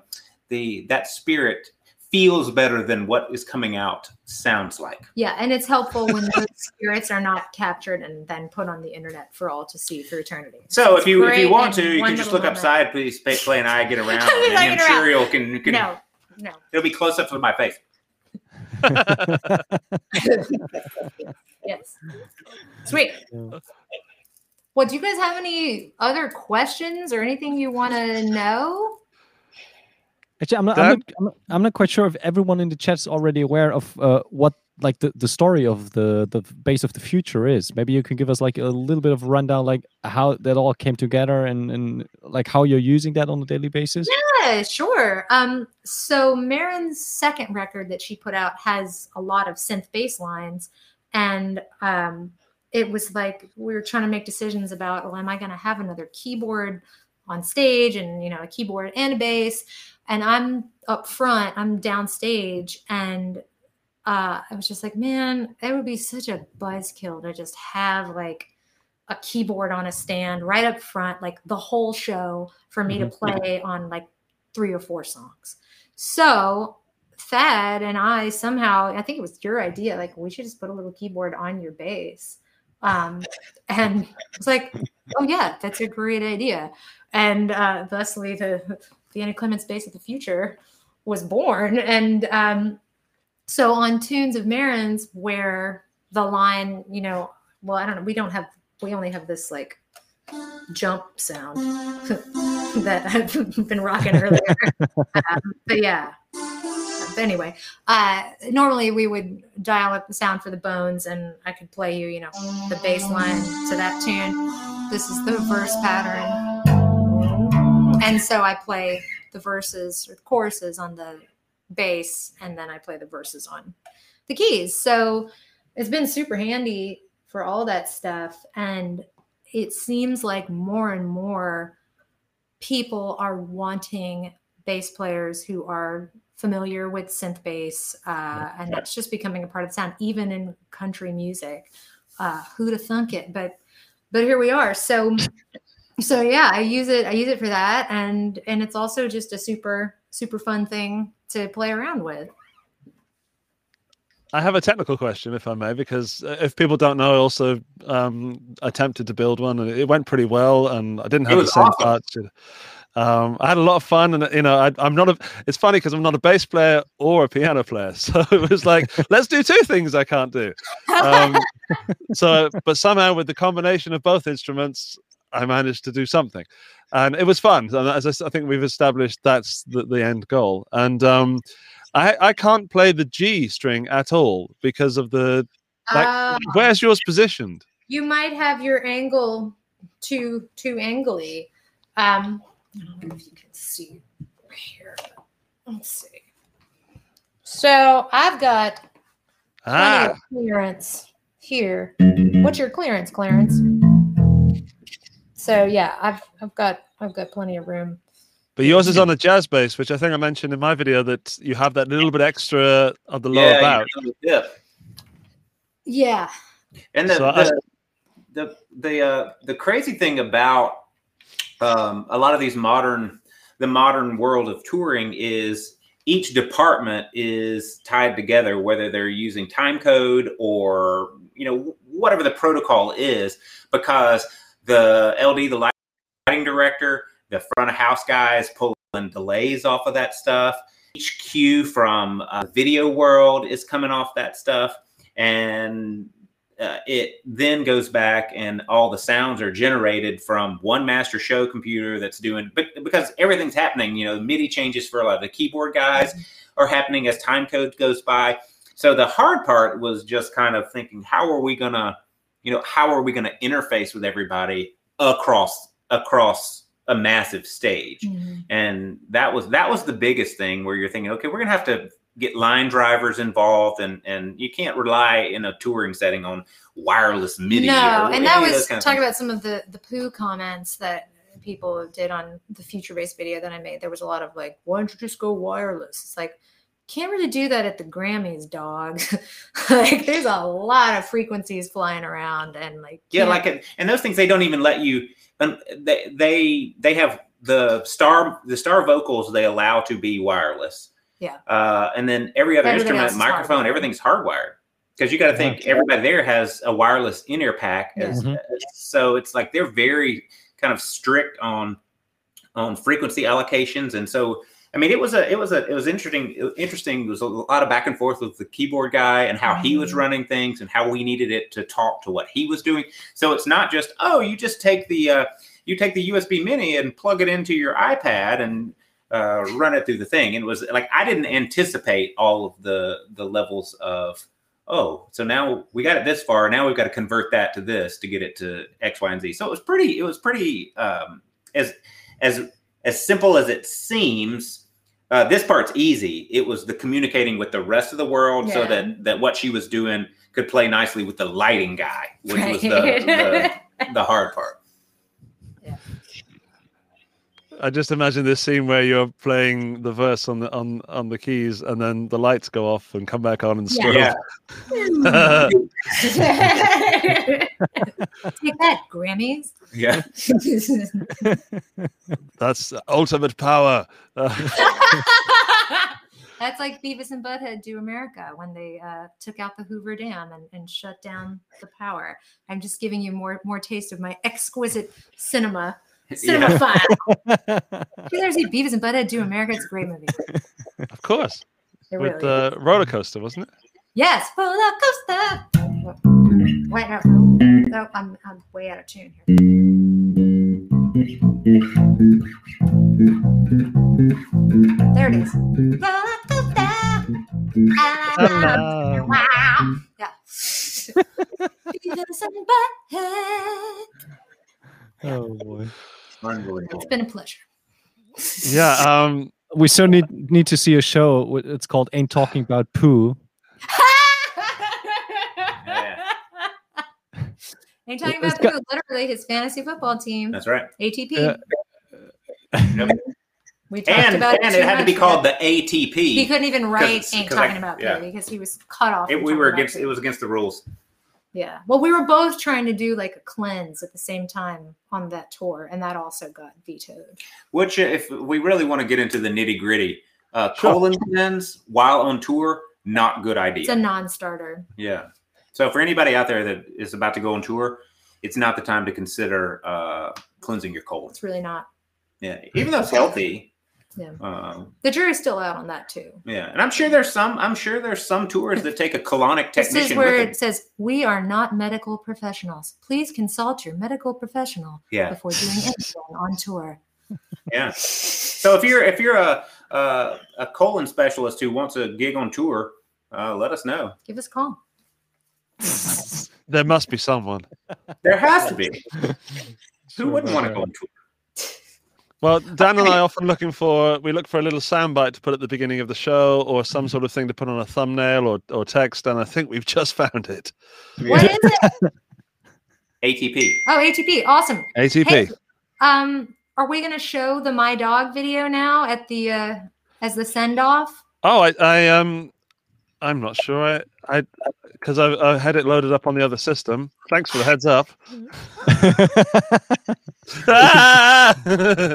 the that spirit feels better than what is coming out sounds like Yeah, and it's helpful when those spirits are not captured and then put on the internet for all to see for eternity. so It's if you if you want to you can just look moment. upside please play, play an i get around I and get i'm around. can, can No, no. it'll be close up with my face Yes. Sweet. Well, do you guys have any other questions or anything you want to know? Actually, I'm not, I'm, not, I'm, not, I'm not quite sure if everyone in the chat's already aware of uh, what like the, the story of the the bass of the future is. Maybe you can give us like a little bit of rundown, like how that all came together and and like how you're using that on a daily basis. Yeah, sure. Um, so Maren's second record that she put out has a lot of synth bass lines, and um, it was like we were trying to make decisions about, well, am I going to have another keyboard on stage, and you know, a keyboard and a bass, and I'm up front, I'm downstage, and uh, I was just like, man, that would be such a buzzkill to just have like a keyboard on a stand right up front, like the whole show for me to play on like three or four songs. So Thad and I somehow, I think it was your idea, like we should just put a little keyboard on your bass. Um, and I was like, oh yeah, that's a great idea. And uh, thusly the the Anna Clements bass of the future was born. And um, so on Tunes of Maren's, where the line, you know, well, I don't know, we don't have, we only have this like jump sound that I've been rocking earlier. um, but yeah. But anyway, uh, normally we would dial up the sound for the bones, and I could play you, you know, the bass line to that tune. This is the verse pattern, and so I play the verses or the choruses on the bass, and then I play the verses on the keys. So it's been super handy for all that stuff, and it seems like more and more people are wanting bass players who are familiar with synth bass, uh, and that's just becoming a part of the sound, even in country music. Uh, who'd have thunk it? But but here we are. So so yeah, I use it. I use it for that, and and it's also just a super super fun thing to play around with. I have a technical question, if I may, because uh, if people don't know, I also um, attempted to build one, and it went pretty well. And I didn't have the was same awesome. parts. Um, I had a lot of fun, and you know, I, I'm not a. It's funny because I'm not a bass player or a piano player, so it was like, let's do two things I can't do. Um, so, but somehow with the combination of both instruments, I managed to do something, and it was fun. And as I, I think we've established, that's the, the end goal. And um, I, I can't play the G string at all because of the. Like, Ah, where's yours positioned? you might have your angle too too angly. Um, I don't know if you can see here. Let's see. So I've got Ah, clearance here. What's your clearance, Clarence? So yeah, I've I've got I've got plenty of room. but yours is on a jazz bass, which I think I mentioned in my video that you have that little bit extra of the lower yeah, bout. yeah. Yeah. And the So I- the, the the uh, the crazy thing about um, a lot of these modern, the modern world of touring is each department is tied together, whether they're using time code or you know whatever the protocol is, because the LD, the lighting director, the front of house guys pulling delays off of that stuff. HQ from uh, video world is coming off that stuff, and uh, it then goes back and all the sounds are generated from one master show computer that's doing but because everything's happening you know midi changes for a lot of the keyboard guys are happening as time code goes by so the hard part was just kind of thinking how are we gonna you know how are we gonna interface with everybody across across a massive stage Mhm. and that was that was the biggest thing where you're thinking okay we're gonna have to get line drivers involved and and you can't rely in a touring setting on wireless midi No, and that was kind of talking about some of the the poo comments that people did on the future based video that I made. There was a lot of like, why don't you just go wireless? It's like can't really do that at the Grammys, dog. like there's a lot of frequencies flying around and like yeah can't- like it- and those things they don't even let you and they they they have the star the star vocals they allow to be wireless Yeah. uh and then every other Everything instrument microphone hardwired. everything's hardwired because you got to think Okay. everybody there has a wireless in-ear pack as, Mhm. so it's like they're very kind of strict on on frequency allocations and so i mean it was a it was a it was interesting interesting. There was a lot of back and forth with the keyboard guy and how he was Mhm. running things and how we needed it to talk to what he was doing. So it's not just oh you just take the uh, you take the usb mini and plug it into your ipad and uh, run it through the thing. And it was like i didn't anticipate all of the the levels of oh so now we got it this far. Now we've got to convert that to this to get it to x y and z. So it was pretty it was pretty um as as as simple as it seems uh, this part's easy. It was the communicating with the rest of the world so that that what she was doing could play nicely with the lighting guy which was the, the the hard part. I just imagine this scene where you're playing the verse on the on on the keys, and then the lights go off and come back on and Yeah. strobe. Take that, Grammys. yeah That's ultimate power. That's like Beavis and Butthead do America when they uh, took out the Hoover Dam and, and shut down the power. I'm just giving you more more taste of my exquisite cinema cinema Yeah. file. You ever see Beavis and Butthead do America? It's a great movie. of course, It with really the is. roller coaster, wasn't it? Yes, roller coaster. Wait, no, no, I'm, I'm way out of tune here. There it is. Roller. Hello. Wow. Yeah. Beavis and Butthead. oh boy. It's been a pleasure. Yeah. Um. We so need need to see a show. It's called "Ain't Talking About Poo." Ain't talking It's about got- who, literally his fantasy football team, That's right. ATP. Yeah. Yep. We talked And about and too it had to be called the ATP. He couldn't even write it's- "Ain't 'cause I- talking about yeah. poo" because he was cut off. It- we were against poo. it was against the rules. Yeah. Well, we were both trying to do like a cleanse at the same time on that tour, and that also got vetoed. Which, uh, if we really want to get into the nitty gritty, uh, Sure. colon cleanse while on tour, not good idea. It's a non-starter. yeah. So for anybody out there that is about to go on tour, it's not the time to consider uh, cleansing your colon. It's really not. Yeah, even though it's healthy. Yeah. Um, The jury's still out on that too. yeah, and I'm sure there's some. I'm sure there's some tours that take a colonic technician. This is where it says, "We are not medical professionals. Please consult your medical professional Yeah, before doing anything on tour." yeah. So if you're if you're a a, a colon specialist who wants a gig on tour, uh, let us know. Give us a call. There must be someone. There has to be. Who wouldn't want to go on tour? Well, Dan and I often looking for we look for a little soundbite to put at the beginning of the show, or some sort of thing to put on a thumbnail or, or text, and I think we've just found it. What is it? ATP. Oh, ATP. Awesome. ATP. Hey, um, are we going to show the My Dog video now at the uh, as the send off? Oh, I, I um, I'm not sure. I, I, because I, I had it loaded up on the other system. Thanks for the heads up.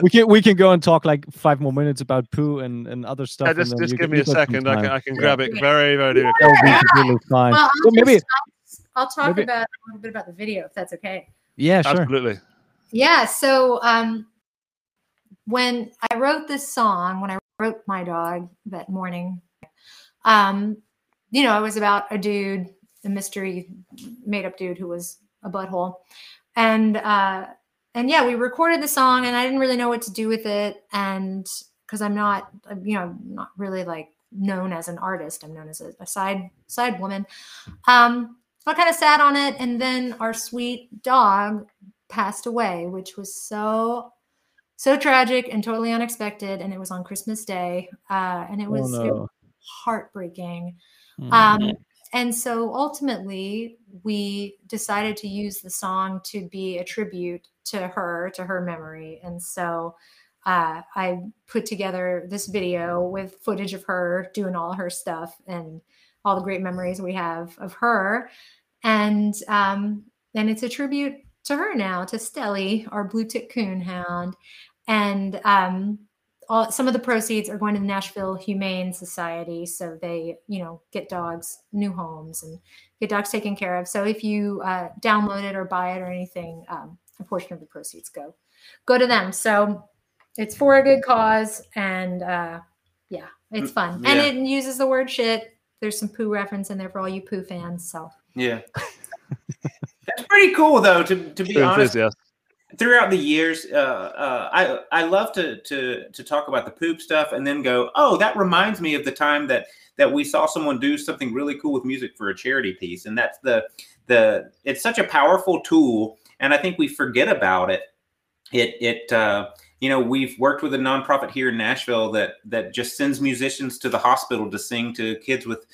we can we can go and talk like five more minutes about poo and, and other stuff. Yeah, just then just give can- me a you've got some second. I can. I can grab it very very. That would be completely fine. Well, I'll, So maybe I'll, I'll talk maybe- about a little bit about the video if that's okay. yeah, sure. Absolutely. Yeah. So um, when I wrote this song, when I wrote My Dog that morning, um, you know, it was about a dude, a mystery made up dude who was a butthole. And uh, and yeah, we recorded the song and I didn't really know what to do with it. And because I'm not, you know, not really like known as an artist. I'm known as a, a side side woman. Um, so I kind of sat on it, and then our sweet dog passed away, which was so so tragic and totally unexpected. And it was on Christmas Day, uh, and it Oh, was, it no. was heartbreaking. Mm. Um, and so ultimately, we decided to use the song to be a tribute to her, to her memory. And so uh, I put together this video with footage of her doing all her stuff and all the great memories we have of her. And um, and it's a tribute to her now, to Stelly, our blue tick coon hound. And um, all, some of the proceeds are going to the Nashville Humane Society, so they, you know, get dogs new homes and get dogs taken care of. So if you uh, download it or buy it or anything, um, a portion of the proceeds go go to them. So it's for a good cause, and uh, yeah, it's Mm, fun, and it uses the word shit. There's some poo reference in there for all you poo fans. So Yeah. That's pretty cool though, to, to be True honest. enthusiast. Throughout the years, uh, uh, I I love to to to talk about the poop stuff and then go, oh, that reminds me of the time that that we saw someone do something really cool with music for a charity piece, and that's the the it's such a powerful tool, and I think we forget about it. It it uh, you know we've worked with a nonprofit here in Nashville that that just sends musicians to the hospital to sing to kids with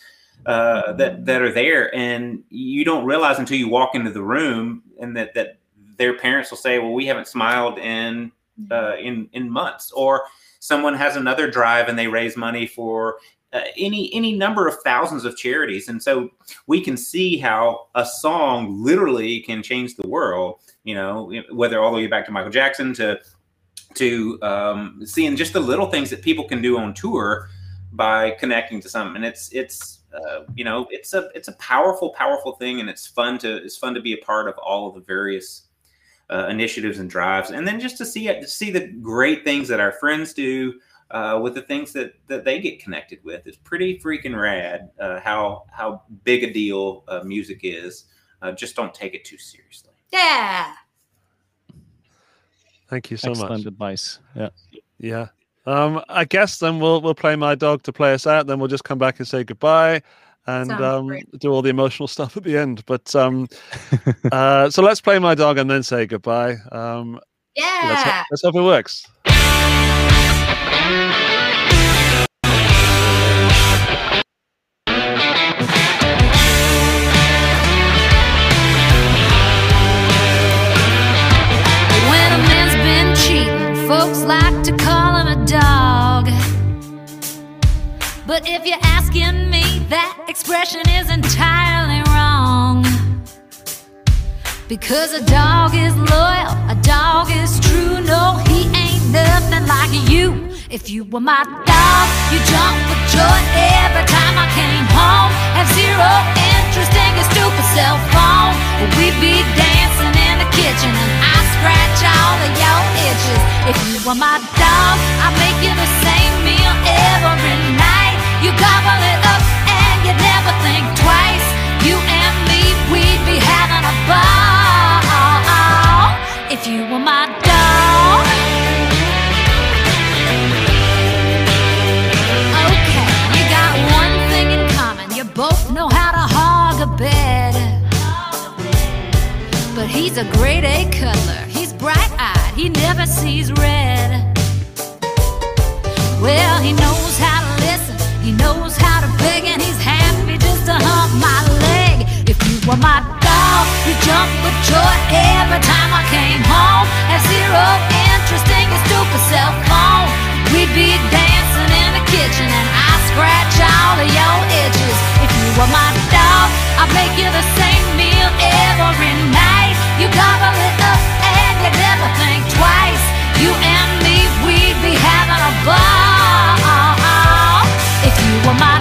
uh, that that are there, and you don't realize until you walk into the room and that that their parents will say, "Well, we haven't smiled in uh, in in months," or someone has another drive and they raise money for uh, any any number of thousands of charities, and so we can see how a song literally can change the world. You know, whether all the way back to Michael Jackson to to um, seeing just the little things that people can do on tour by connecting to something, and it's it's. Uh, you know, it's a it's a powerful, powerful thing, and it's fun to it's fun to be a part of all of the various uh, initiatives and drives, and then just to see it, to see the great things that our friends do uh, with the things that that they get connected with. It's pretty freaking rad uh, how how big a deal uh, music is. Uh, just don't take it too seriously. yeah, Thank you so Excellent much. advice. Yeah. Yeah. Um, I guess then we'll we'll play my dog to play us out. Then we'll just come back and say goodbye, and um, do all the emotional stuff at the end. But um, uh, so let's play my dog and then say goodbye. Um, let's, yeah. ho- let's hope it works. When a man's been cheating, folks like to call him a dog. But if you're asking me, that expression is entirely wrong. Because a dog is loyal, a dog is true. No, he ain't nothing like you. If you were my dog, you jump for joy every time I came home. Have zero interest in your stupid cell phone. We'd be dancing in the kitchen and I scratch all of your itches. If you were my dog, I'd make you the same meal every night. You gobble it up he's a grade A cuddler. He's bright eyed. He never sees red. Well, he knows how to listen. He knows how to beg, and he's happy just to hump my leg. If you were my dog, you'd jump with joy every time I came home. Have zero interest in your stupid cell phone. We'd be dancing in the kitchen, and I scratch all of your itches. If you were my dog, I'd make you the same meal every night. It up and you never think twice. You and me, we'd be having a ball if you were my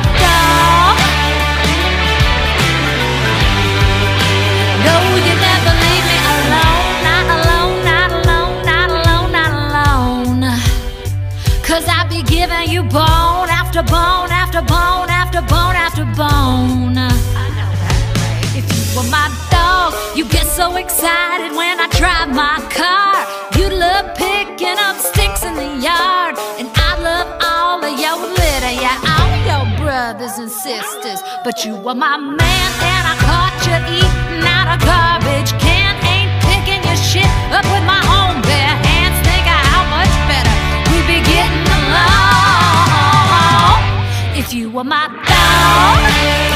excited when I drive my car. You love picking up sticks in the yard, and I love all of your litter, yeah, all your brothers and sisters. But you were my man, and I caught you eating out a garbage can. Ain't picking your shit up with my own bare hands. Think of how much better we'd be getting along if you were my dog.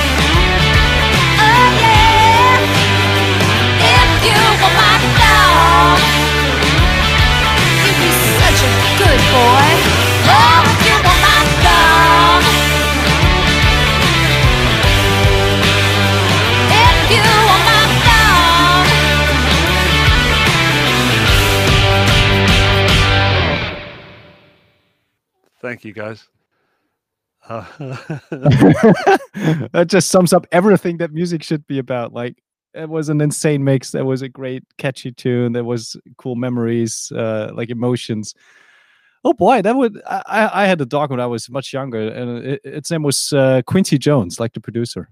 Thank you, guys. Uh, that just sums up everything that music should be about. Like it was an insane mix. That was a great catchy tune. There was cool memories, uh, like emotions. Oh boy, that would I, I had a dog when I was much younger, and it, its name was uh, Quincy Jones, like the producer.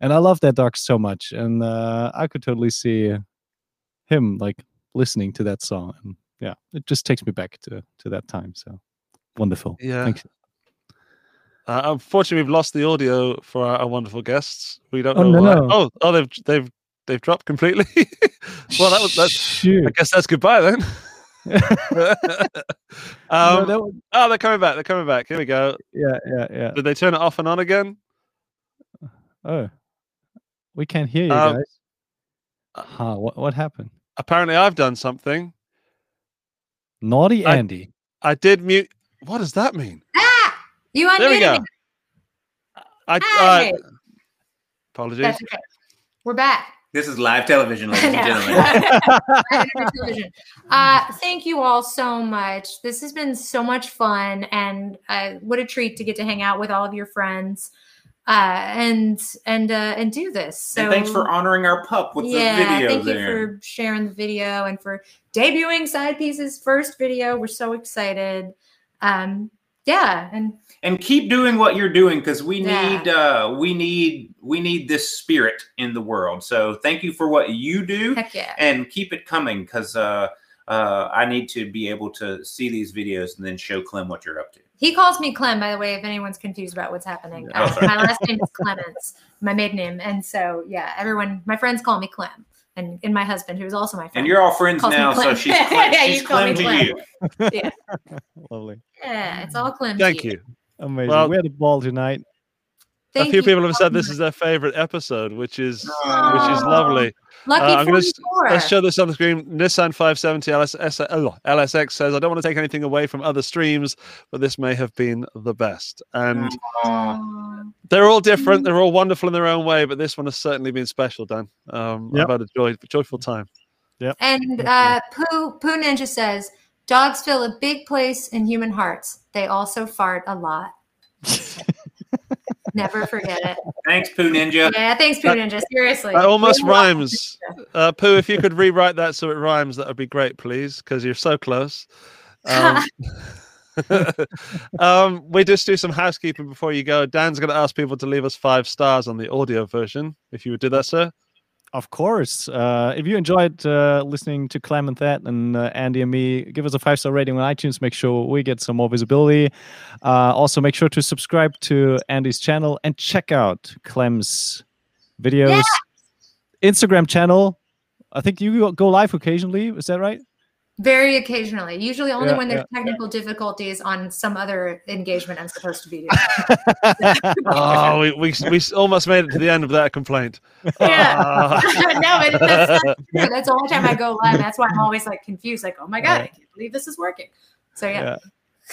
And I love that dog so much, and uh, I could totally see him like listening to that song. And yeah, it just takes me back to to that time. So wonderful. Yeah. Thanks. uh, unfortunately, we've lost the audio for our, our wonderful guests. We don't Oh, know no, why. no. Oh, oh, they've they've they've dropped completely. well, that was that's. Shoot. I guess that's goodbye then. No, um, that was- oh, they're coming back. They're coming back. Here we go. yeah, yeah, yeah. Did they turn it off and on again? Oh, we can't hear you Um, guys. Huh, what what happened? Apparently, I've done something. Naughty I- Andy. I did mute. What does that mean? Ah, you unmuted There we go. me. I Hey. uh, apologies. That's okay. We're back. This is live television, ladies and gentlemen. Uh, thank you all so much. This has been so much fun, and uh, what a treat to get to hang out with all of your friends uh, and and uh, and do this. So and thanks for honoring our pup with yeah, the video thank there. you for sharing the video and for debuting Side Pieces' first video. We're so excited. Um, yeah, and and keep doing what you're doing because we Yeah. need uh we need we need this spirit in the world so thank you for what you do heck yeah. and keep it coming because uh uh i need to be able to see these videos and then show clem what you're up to He calls me Clem, by the way, if anyone's confused about what's happening. Oh, Uh, my last name is Clements, my maiden name. And so, yeah, everyone, my friends call me Clem. And, and my husband, who's also my friend. and you're all friends now so she's clem, Yeah, she's you call me clem to Clem. you Lovely. Yeah, it's all Clem. Thank you. Amazing. Well- we had a ball tonight. Thank a few you people have said this is their favorite episode, which is which is lovely. Lucky Uh, I'm gonna Let's show this on the screen. Nissan 570 LS, LSX says, I don't want to take anything away from other streams, but this may have been the best. And Aw. they're all different. They're all wonderful in their own way, but this one has certainly been special, Dan. Um, Yep. I've had a joy, joyful time. And uh, Poo, Poo Ninja says, dogs fill a big place in human hearts. They also fart a lot. Never forget it. thanks poo ninja Yeah, thanks, Poo Ninja. Seriously. That almost Really rhymes. Uh, Poo, if you could rewrite that so it rhymes, that would be great, please, because you're so close. Um, um, we just do some housekeeping before you go. Dan's going to ask people to leave us five stars on the audio version. If you would do that, sir. Of course. Uh, if you enjoyed uh, listening to Clem and that and uh, Andy and me, give us a five star rating on iTunes. Make sure we get some more visibility. Uh, also, make sure to subscribe to Andy's channel and check out Clem's videos, Instagram channel. I think you go live occasionally. Is that right? Very occasionally. Usually only Yeah, when there's technical difficulties on some other engagement I'm supposed to be doing. Oh, we, we, we almost made it to the end of that complaint. Yeah. Ah. no, but that's, that's, that's the only time I go live. That's why I'm always like confused, like, oh my God, I can't believe this is working. So yeah.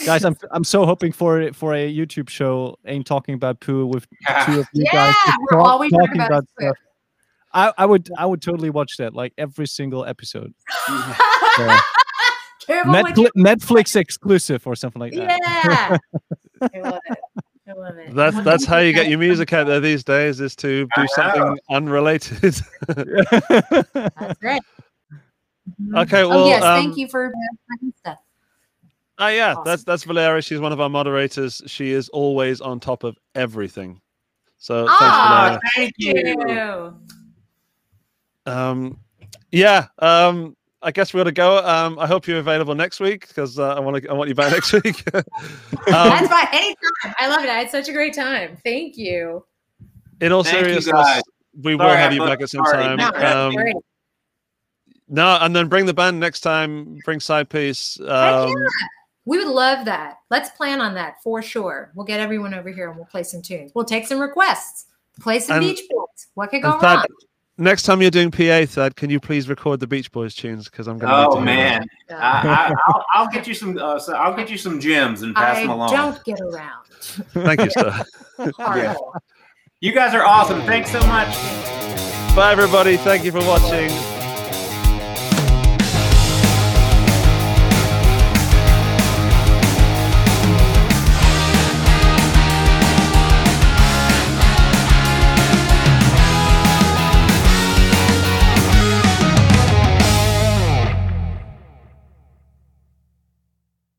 Guys, I'm I'm so hoping for it for a YouTube show ain't talking about poo with two of you Yeah, guys just we're talk- all we talk about poo. stuff. I, I would I would totally watch that like every single episode. Careful Netflix, Netflix exclusive or something like that. Yeah. I love it. I love it. That's that's how you get your music out there these days is to do something unrelated. That's right. Mhm. Okay, oh well, yes, um, thank you for uh, stuff. Ah, yeah, Awesome. that's that's Valeria. She's one of our moderators. She is always on top of everything. So Ah, thanks, Thank you. Ew. Um, yeah. Um, I guess we're gonna go. Um, I hope you're available next week because uh, I want to. I want you back next week. um, That's fine. Anytime. I love it. I had such a great time. Thank you. in all Thank seriousness, guys. we will have I you back at some party. time. No, Um. No, and then bring the band next time. Bring side piece. Um, yeah. We would love that. Let's plan on that for sure. We'll get everyone over here and we'll play some tunes. We'll take some requests. Play some And- Beach Boys. What could go and Thad, wrong? Next time you're doing PA, Thad, can you please record the Beach Boys tunes? Because I'm going to. Oh man, I, I, I'll, I'll get you some. Uh, so I'll get you some gems and pass I them along. don't get around. Thank you, sir. Horrible. You guys are awesome. Thanks so much. Bye, everybody. Thank you for watching.